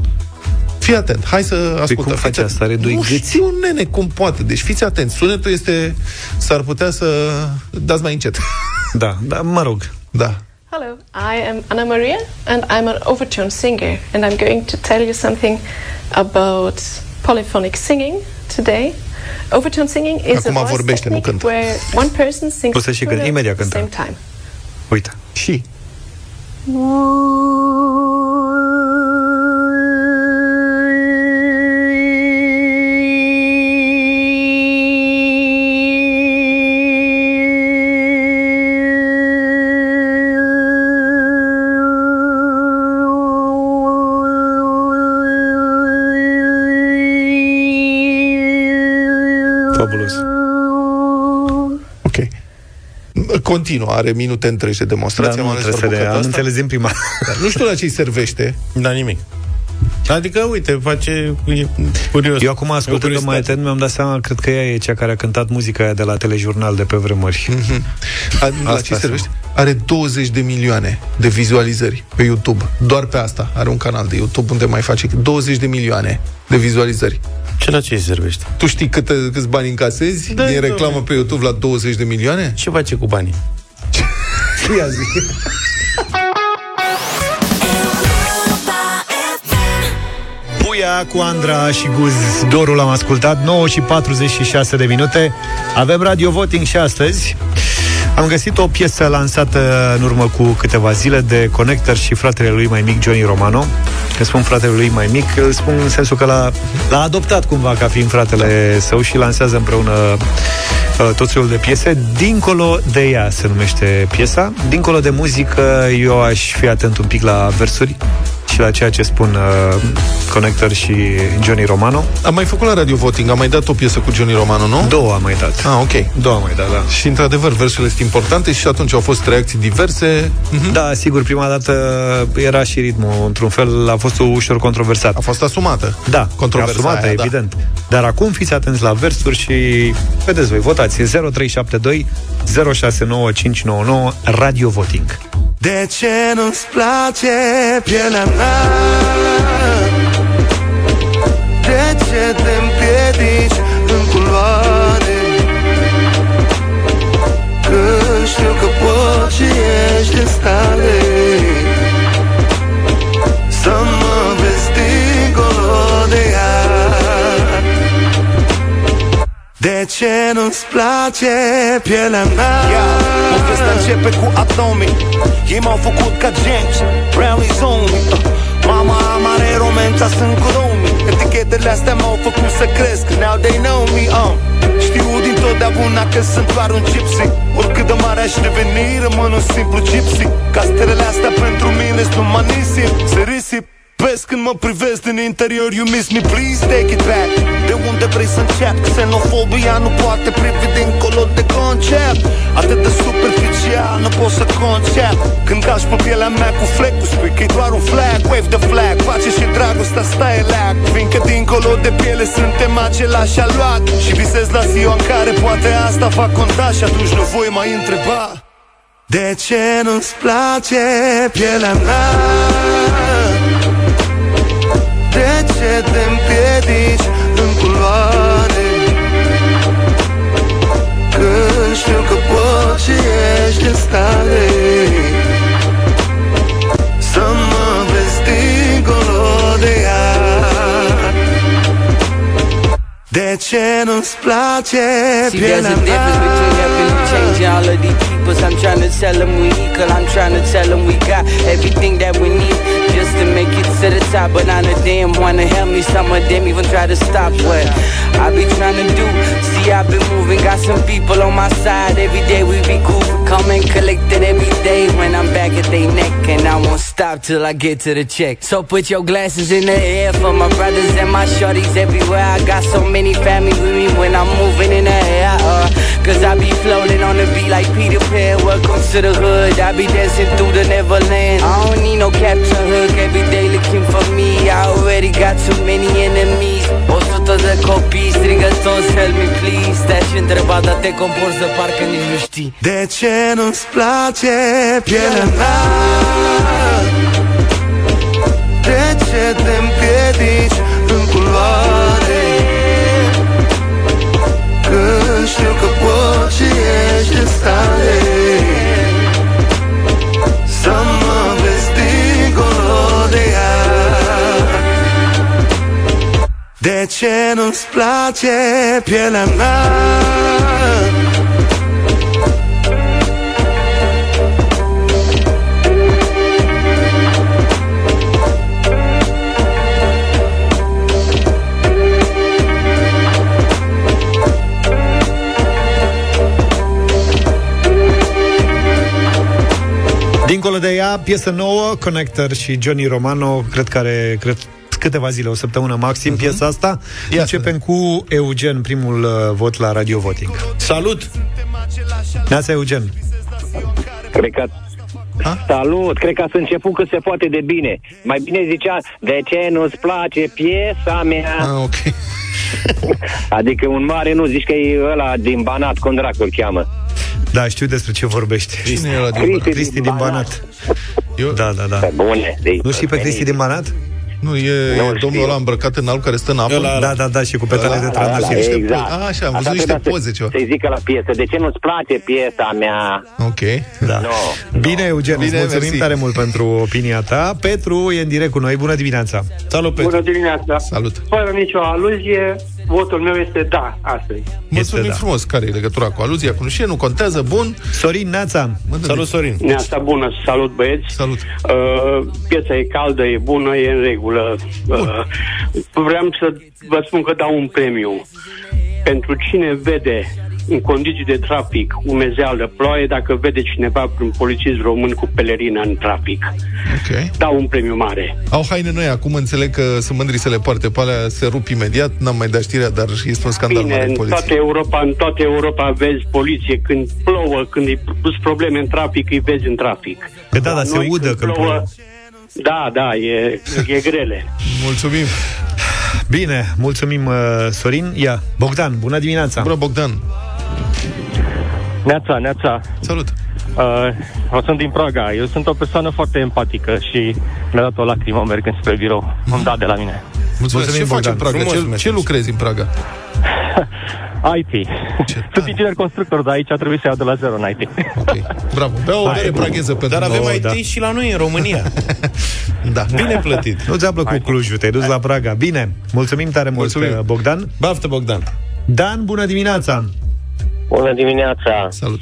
Fii atent, hai să ascultăm. Păi cum face Fiți- asta? Are doi nu gâți? știu, nene, cum poate. Deci fiți atenți. Sunetul este... S-ar putea să dați mai încet. Da, da, mă rog Da. Hello, I am Anna Maria and I'm an overtone singer and I'm going to tell you something about polyphonic singing today. Overtone singing is Acum a voice vorbește, nu technique cântă. where one person sings O să și two cânt, notes imediat at the cântă. same time. Uite. Și continuă, are minute întregi de demonstrație. Da, nu am ales trebuie să doar le- bucata am asta. înțeles din prima. Dar nu știu la ce îi servește. Da, nimic. Adică, uite, face... E curios. Eu acum, ascultând-o mai atent, mi-am dat seama, cred că ea e cea care a cântat muzica aia de la telejurnal de pe vremuri. A, la Asta ce îi servește? Are 20 de milioane de vizualizări pe YouTube. Doar pe asta. Are un canal de YouTube unde mai face 20 de milioane de vizualizări. Ce la ce îi servește? Tu știi câte, câți bani încasezi Da, din da, reclamă da. pe YouTube la 20 de milioane? Ce face cu banii? Ia zi. Buia cu Andra și Guz. Dorul am ascultat. 9 și 46 de minute. Avem radio voting și astăzi. Am găsit o piesă lansată în urmă cu câteva zile De Connector și fratele lui mai mic Johnny Romano. Că spun fratele lui mai mic Îl spun în sensul că l-a, l-a adoptat cumva Ca fiind fratele său și lansează împreună uh, tot felul de piese. Dincolo de ea se numește piesa. Dincolo de muzică Eu aș fi atent un pic la versuri. și la ceea ce spun uh, Connector și Johnny Romano. Am mai făcut la radio voting, am mai dat o piesă cu Johnny Romano, nu? Două am mai dat. Ah, ok. Două am mai dat, da. Și într-adevăr, versurile sunt importante și atunci au fost reacții diverse. Mhm. Da, sigur, prima dată era și ritmul, într-un fel, a fost ușor controversat. A fost asumată. Da, Controversa asumată, aia, da. evident. Dar acum fiți atenți la versuri și vedeți voi, votați 0372 069599 Radio Voting. De ce nu-ți place pielea mea? De ce te împiedici în culoare? Că știu că poți și ești în stare ce nu-ți place pielea mea? Povestea începe cu atomii Ei m-au făcut ca James Brownlee zombie uh. Mama am are romanța sunt cu romii Etichetele astea m-au făcut să cresc Now they know me uh. Știu din totdeauna că sunt doar un gypsy Oricât de mare aș deveni Rămân un simplu gypsy Castelele astea pentru mine sunt numai nisip Se risip Vezi când mă privesc din interior You miss me, please take it back. De unde vrei să încep? Xenofobia nu poate privi dincolo de concept. Atât de superficial, nu pot să concep. Când cași pe pielea mea cu flecul Spui că e doar un flag, wave the flag Pace și dragostea stai leac Fiindcă dincolo de piele suntem același aluat. Și visez la ziua în care poate asta va conta Și atunci nu voi mai întreba. De ce nu-ți place pielea mea? De ce te împiedici în culoare? Că știu că poți și ești în stare Să mă vezi dincolo de ea De ce nu-ți place See, there's pielea a difference between helping mea? and changing all of these peoples. I'm trying to tell them we equal. I'm trying to tell them we got everything that we need just to make it to the top. But not a damn wanna help me. Some of them even try to stop what I be trying to do. See, I've been moving, got some people on my side. Every day we be cool. Come and collect it every day when I'm back at their neck. And I won't stop till I get to the check. So put your glasses in the air for my brothers and my shorties everywhere. I got so many family with me when I'm moving in the air. Uh, Cause I be floating on the beat like Peter Pan. Welcome to the hood. I be dancing through the Neverland. I don't need no capture hook every day looking for me. I already got too many enemies. O sută de copii strigă toți help me please. Te-aș întreba, dar te comporți de parcă nici nu știi. De ce nu-ți place pielea mea? De ce te împiedici în culoare? Că știu că poți și ești în stare ce nu-ți place pielea mea? Dincolo de ea, piesă nouă, Connector și Johnny Romano, cred că are cred, câteva zile, o săptămână maxim, uh-huh. piesa asta. Ia Începem cu Eugen, primul uh, vot la Radio Voting. Salut! Neața, Eugen. Cred că Salut, cred că ați început cât se poate de bine. Mai bine zicea, de ce nu-ți place piesa mea? Ah, ok. Adică un mare nu, zici că e ăla din Banat, cum dracu îl cheamă. Da, știu despre ce vorbește. Cine e ăla din Cristi Banat? Cristi din Banat. Eu... Da, da, da. Bune. De Nu știi pe Cristi din Banat? Nu, e, Nu e domnul știu. ăla îmbrăcat în alb care stă în apă? Ăla- Da, da, da, și cu petale de trandafir. niște exact. poze. A, așa, am văzut Asta niște trebuia poze, ceva. Să-i zică la piesă, de ce nu-ți place piesa mea? Ok. Da. No. Bine, Eugen, Bine, Bine, mulțumim mersi. tare mult pentru opinia ta. Petru e în direct cu noi. Bună dimineața! Salut, Petru. Bună dimineața! Salut. Fără nicio aluzie, votul meu este da, astăzi. Mulțumim da. frumos. Care e legătura cu aluzia? Cu nu știe, nu contează, bun. Sorin Neața! Salut, Sorin. Neața bună, salut băieți. Salut. Uh, piesa e caldă, e bună, e în regulă. Uh, vreau să vă spun că dau un premiu. Pentru cine vede în condiții de trafic, umezeală, ploaie, dacă vede cineva un polițist român cu pelerină în trafic. Ok. Dau un premiu mare. Au haine noi, acum înțeleg că sunt mândri să le poarte pe alea, se rup imediat, n-am mai dat știrea, dar este un scandal Bine, mare în în poliție. toată Europa, în toată Europa vezi poliție când plouă, când îi pus probleme în trafic, îi vezi în trafic. Că da, dar se noi udă când plouă. Da, da, e, e grele. Mulțumim. Bine, mulțumim, uh, Sorin. Ia, Bogdan, bună dimineața! Bună, Bogdan. Neața, neața. Salut. Uh, eu sunt din Praga. Eu sunt o persoană foarte empatică și mi-a dat o lacrimă mergând spre birou. Îmi dat de la mine. Mulțumesc. Mulțumim, ce faci în Bogdan. Praga? Frumos Ce, ce lucrezi în Praga? IT. Sunt inginer constructor, dar aici trebuie să iau de la zero în IT. Ok. Bravo. Bea o bere pragheză pentru Dar avem nouă, IT da. și la noi, în România. Da. Bine plătit. Nu ți-a plăcut Clujul, te-ai dus la Praga. Bine, mulțumim tare mult, Mulțumim. uh, Bogdan. Baftă, Bogdan. Dan, bună dimineața! Bună dimineața! Salut!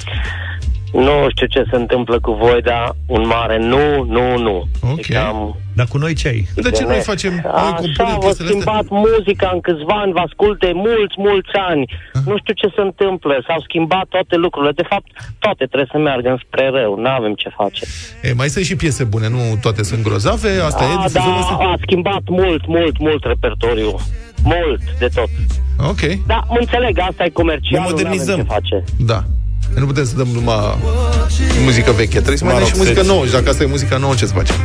Nu știu ce se întâmplă cu voi, dar un mare nu, nu, nu. Ok. E cam... Dar cu noi ce ai? De ce noi facem, noi Așa, compunem vă piesele astea? schimbat muzica în câțiva ani, vă ascult de mulți, mulți ani. Nu știu ce se întâmplă, s-au schimbat toate lucrurile. De fapt, toate trebuie să meargă spre rău, nu avem ce face. E, mai sunt și piese bune, nu toate sunt grozave, asta e, a, da, difuzăm asta. a schimbat mult, mult, mult repertoriu. Mult, de tot. Ok, Da, mă înțeleg, asta e comercial, Ne modernizăm. nu avem ce face. da. Nu putem să dăm numai muzică veche, trebuie să mai Mă dăm rog, și muzică deci- nouă și dacă asta e muzica nouă, ce să facem?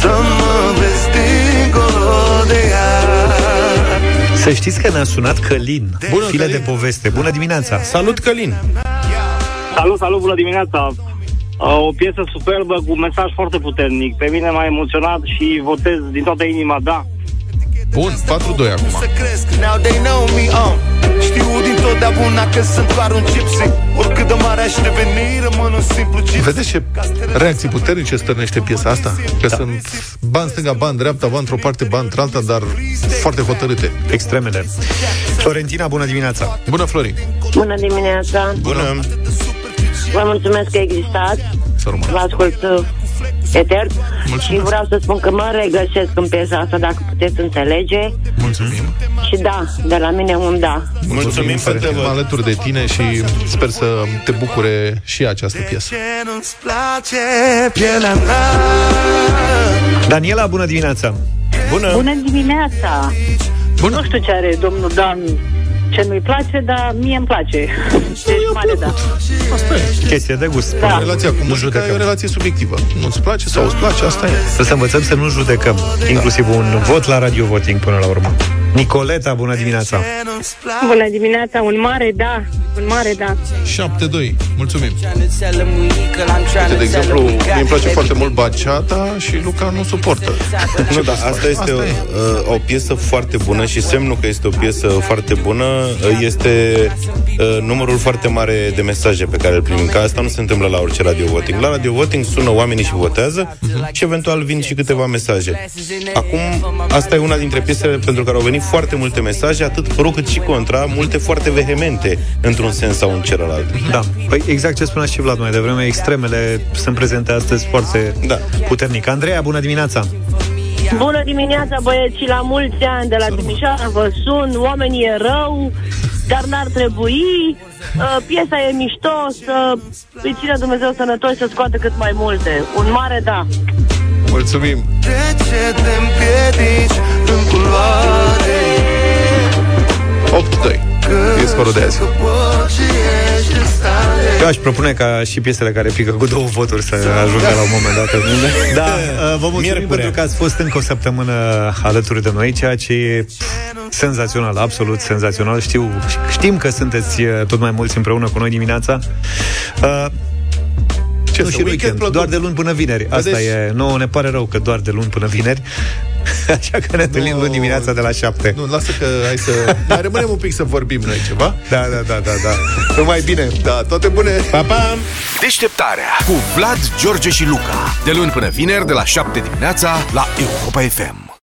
Să mă vezi dincolo de ea Să știți că ne-a sunat Călin, Bună, file Călin. de poveste. Bună dimineața! Salut, Călin. Salut, salut, bună dimineața! O piesă superbă cu un mesaj foarte puternic. Pe mine m-a emoționat și votez din toată inima, da. Bun, 4-2 acum. Să cresc, now they know me, uh Știu din totdeauna că sunt doar un gypsy Oricât de mare aș deveni, rămân un simplu gypsy Vedeți ce reacții puternice stârnește piesa asta? Că da. sunt bani stânga, bani dreapta, bani într-o parte, bani într-alta, dar foarte hotărâte. Extremele. Florentina, bună dimineața! Bună, Florin! Bună dimineața! Bună. Vă mulțumesc că existați. Să rămână. Vă ascult uh, etern. Mulțumesc. Și vreau să spun că mă regăsesc în piesa asta, dacă puteți înțelege. Mulțumim! Și da, de la mine un da. Mulțumim să foarte fim mult. alături de tine și sper să te bucure și această piesă. Ce nu-ți place pielea mea Daniela, bună dimineața! Bună. Bună dimineața! Bună. Nu știu ce are domnul Dan ce nu-i place, dar mie îmi place. Deci mare da. Asta e. Chestie de gust. Da. Relația cu muzica e o judecăm. relație subiectivă. Nu-ți place sau îți place, asta e. Să se învățăm să nu judecăm. Inclusiv un vot la radio voting până la urmă. Nicoleta, bună dimineața! Bună dimineața, un mare da, un mare da. 7-2. Mulțumim. Uite, Uite, de exemplu, mie îmi place foarte mult baciata și Luca nu suportă. Nu, da, asta este o, uh, o piesă foarte bună și semnul că este o piesă foarte bună uh, este uh, numărul foarte mare de mesaje pe care îl primim. Că asta nu se întâmplă la orice radio voting. La radio voting sună oamenii și votează și eventual vin și câteva mesaje. Acum, asta e una dintre piesele pentru care au venit foarte multe mesaje, atât pro cât și contra, multe foarte vehemente, într-un sens sau în celălalt. Da, păi exact ce spunea și Vlad mai devreme, extremele sunt prezente astăzi foarte Da. puternic. Andreea, bună dimineața! Bună dimineața, băieți, la mulți ani de la Timișoara vă sun, oamenii e rău, dar n-ar trebui, uh, piesa e mișto, să îi țină Dumnezeu sănătoși să scoată cât mai multe. Un mare da. Mulțumim. De ce te împiedici în culoare 8-2. E scorul de azi. Eu aș propune ca și piesele care pică cu două voturi să ajungă la un moment dat. Da, uh, vă mulțumim Miercurea. pentru că ați fost încă o săptămână alături de noi, ceea ce e pf, senzațional, absolut senzațional. Știu, știm că sunteți uh, tot mai mulți împreună cu noi dimineața. Uh, ce Nu, să, și weekend weekend, plăcut. doar de luni până vineri. Asta Vedeți? e, nouă ne pare rău că doar de luni până vineri. Așa că ne întâlnim luni dimineața de la 7. Nu, lasă că hai să... Mai rămânem un pic să vorbim noi ceva. Da, da, da, da, da. Numai bine. Da, toate bune. Pa, pa! Deșteptarea cu Vlad, George și Luca. De luni până vineri, de la 7 dimineața, la Europa FM.